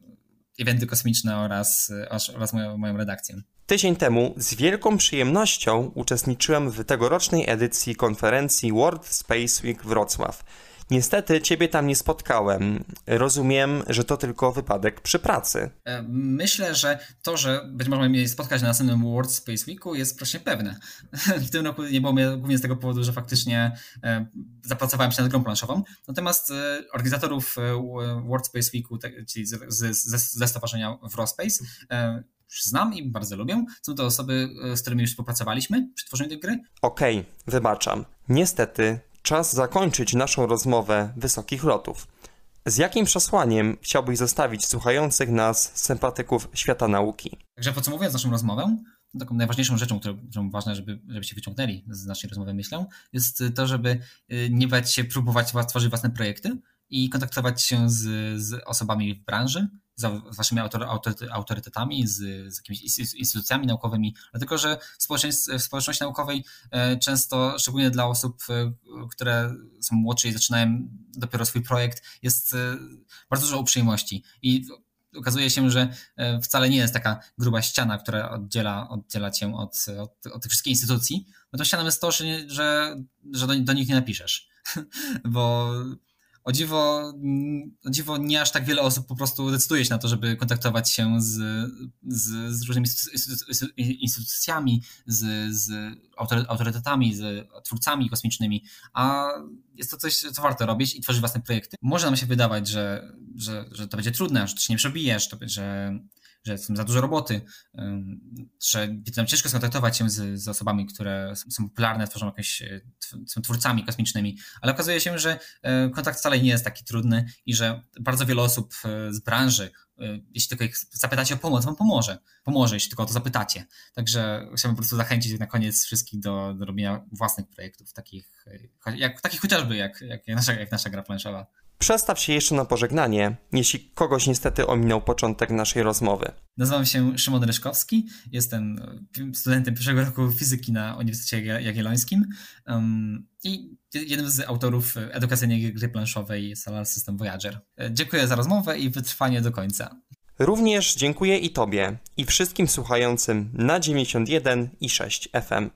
F: eventy kosmiczne oraz, oraz moją, moją redakcję.
E: Tydzień temu z wielką przyjemnością uczestniczyłem w tegorocznej edycji konferencji World Space Week Wrocław. Niestety ciebie tam nie spotkałem. Rozumiem, że to tylko wypadek przy pracy.
F: E, myślę, że to, że być może mnie spotkać na następnym World Space Weeku jest proszę pewne. W tym roku nie było mnie głównie z tego powodu, że faktycznie e, zapracowałem się nad grą planszową. Natomiast e, organizatorów World Space Weeku, czyli ze stowarzyszenia Wrospace, znam i bardzo lubię. Są to osoby, z którymi już współpracowaliśmy przy tworzeniu tej gry.
E: Okej, okay, wybaczam. Niestety czas zakończyć naszą rozmowę wysokich lotów. Z jakim przesłaniem chciałbyś zostawić słuchających nas sympatyków świata nauki?
F: Także podsumowując naszą rozmowę, taką najważniejszą rzeczą, którą, ważne, żeby, żebyście wyciągnęli z naszej rozmowy, myślę, jest to, żeby y, nie bać się próbować tworzyć własne projekty i kontaktować się z, z osobami w branży, z waszymi autorytetami, z, z jakimiś instytucjami naukowymi, dlatego że w społeczeństwie, w społeczności naukowej e, często, szczególnie dla osób, e, które są młodsze i zaczynają dopiero swój projekt, jest e, bardzo dużo uprzejmości. I okazuje się, że wcale nie jest taka gruba ściana, która oddziela, oddziela cię od, od, od tych wszystkich instytucji, bo tą ścianą jest to, że, że, że do, do nich nie napiszesz, bo o dziwo, o dziwo nie aż tak wiele osób po prostu decyduje się na to, żeby kontaktować się z, z, z różnymi instytucjami, z, z autorytetami, z twórcami kosmicznymi, a jest to coś, co warto robić i tworzyć własne projekty. Może nam się wydawać, że, że, że to będzie trudne, że to się nie przebijesz, że że jest za dużo roboty, że nam ciężko skontaktować się z, z, osobami, które są popularne, tworzą jakieś, e, są twórcami kosmicznymi, ale okazuje się, że e, kontakt wcale nie jest taki trudny i że bardzo wiele osób e, z branży, jeśli tylko ich zapytacie o pomoc, wam pomoże. Pomoże, jeśli tylko o to zapytacie. Także chciałbym po prostu zachęcić na koniec wszystkich do, do robienia własnych projektów, takich, jak, takich chociażby jak, jak, nasza, jak nasza gra planszowa.
E: Przestaw się jeszcze na pożegnanie, jeśli kogoś niestety ominął początek naszej rozmowy.
F: Nazywam się Szymon Ryszkowski, jestem studentem pierwszego roku fizyki na Uniwersytecie Jagiellońskim um, i jednym z autorów edukacyjnej gry planszowej Solar System Voyager. Dziękuję za rozmowę i wytrwanie do końca.
E: Również dziękuję i Tobie i wszystkim słuchającym na 91 i 6 FM.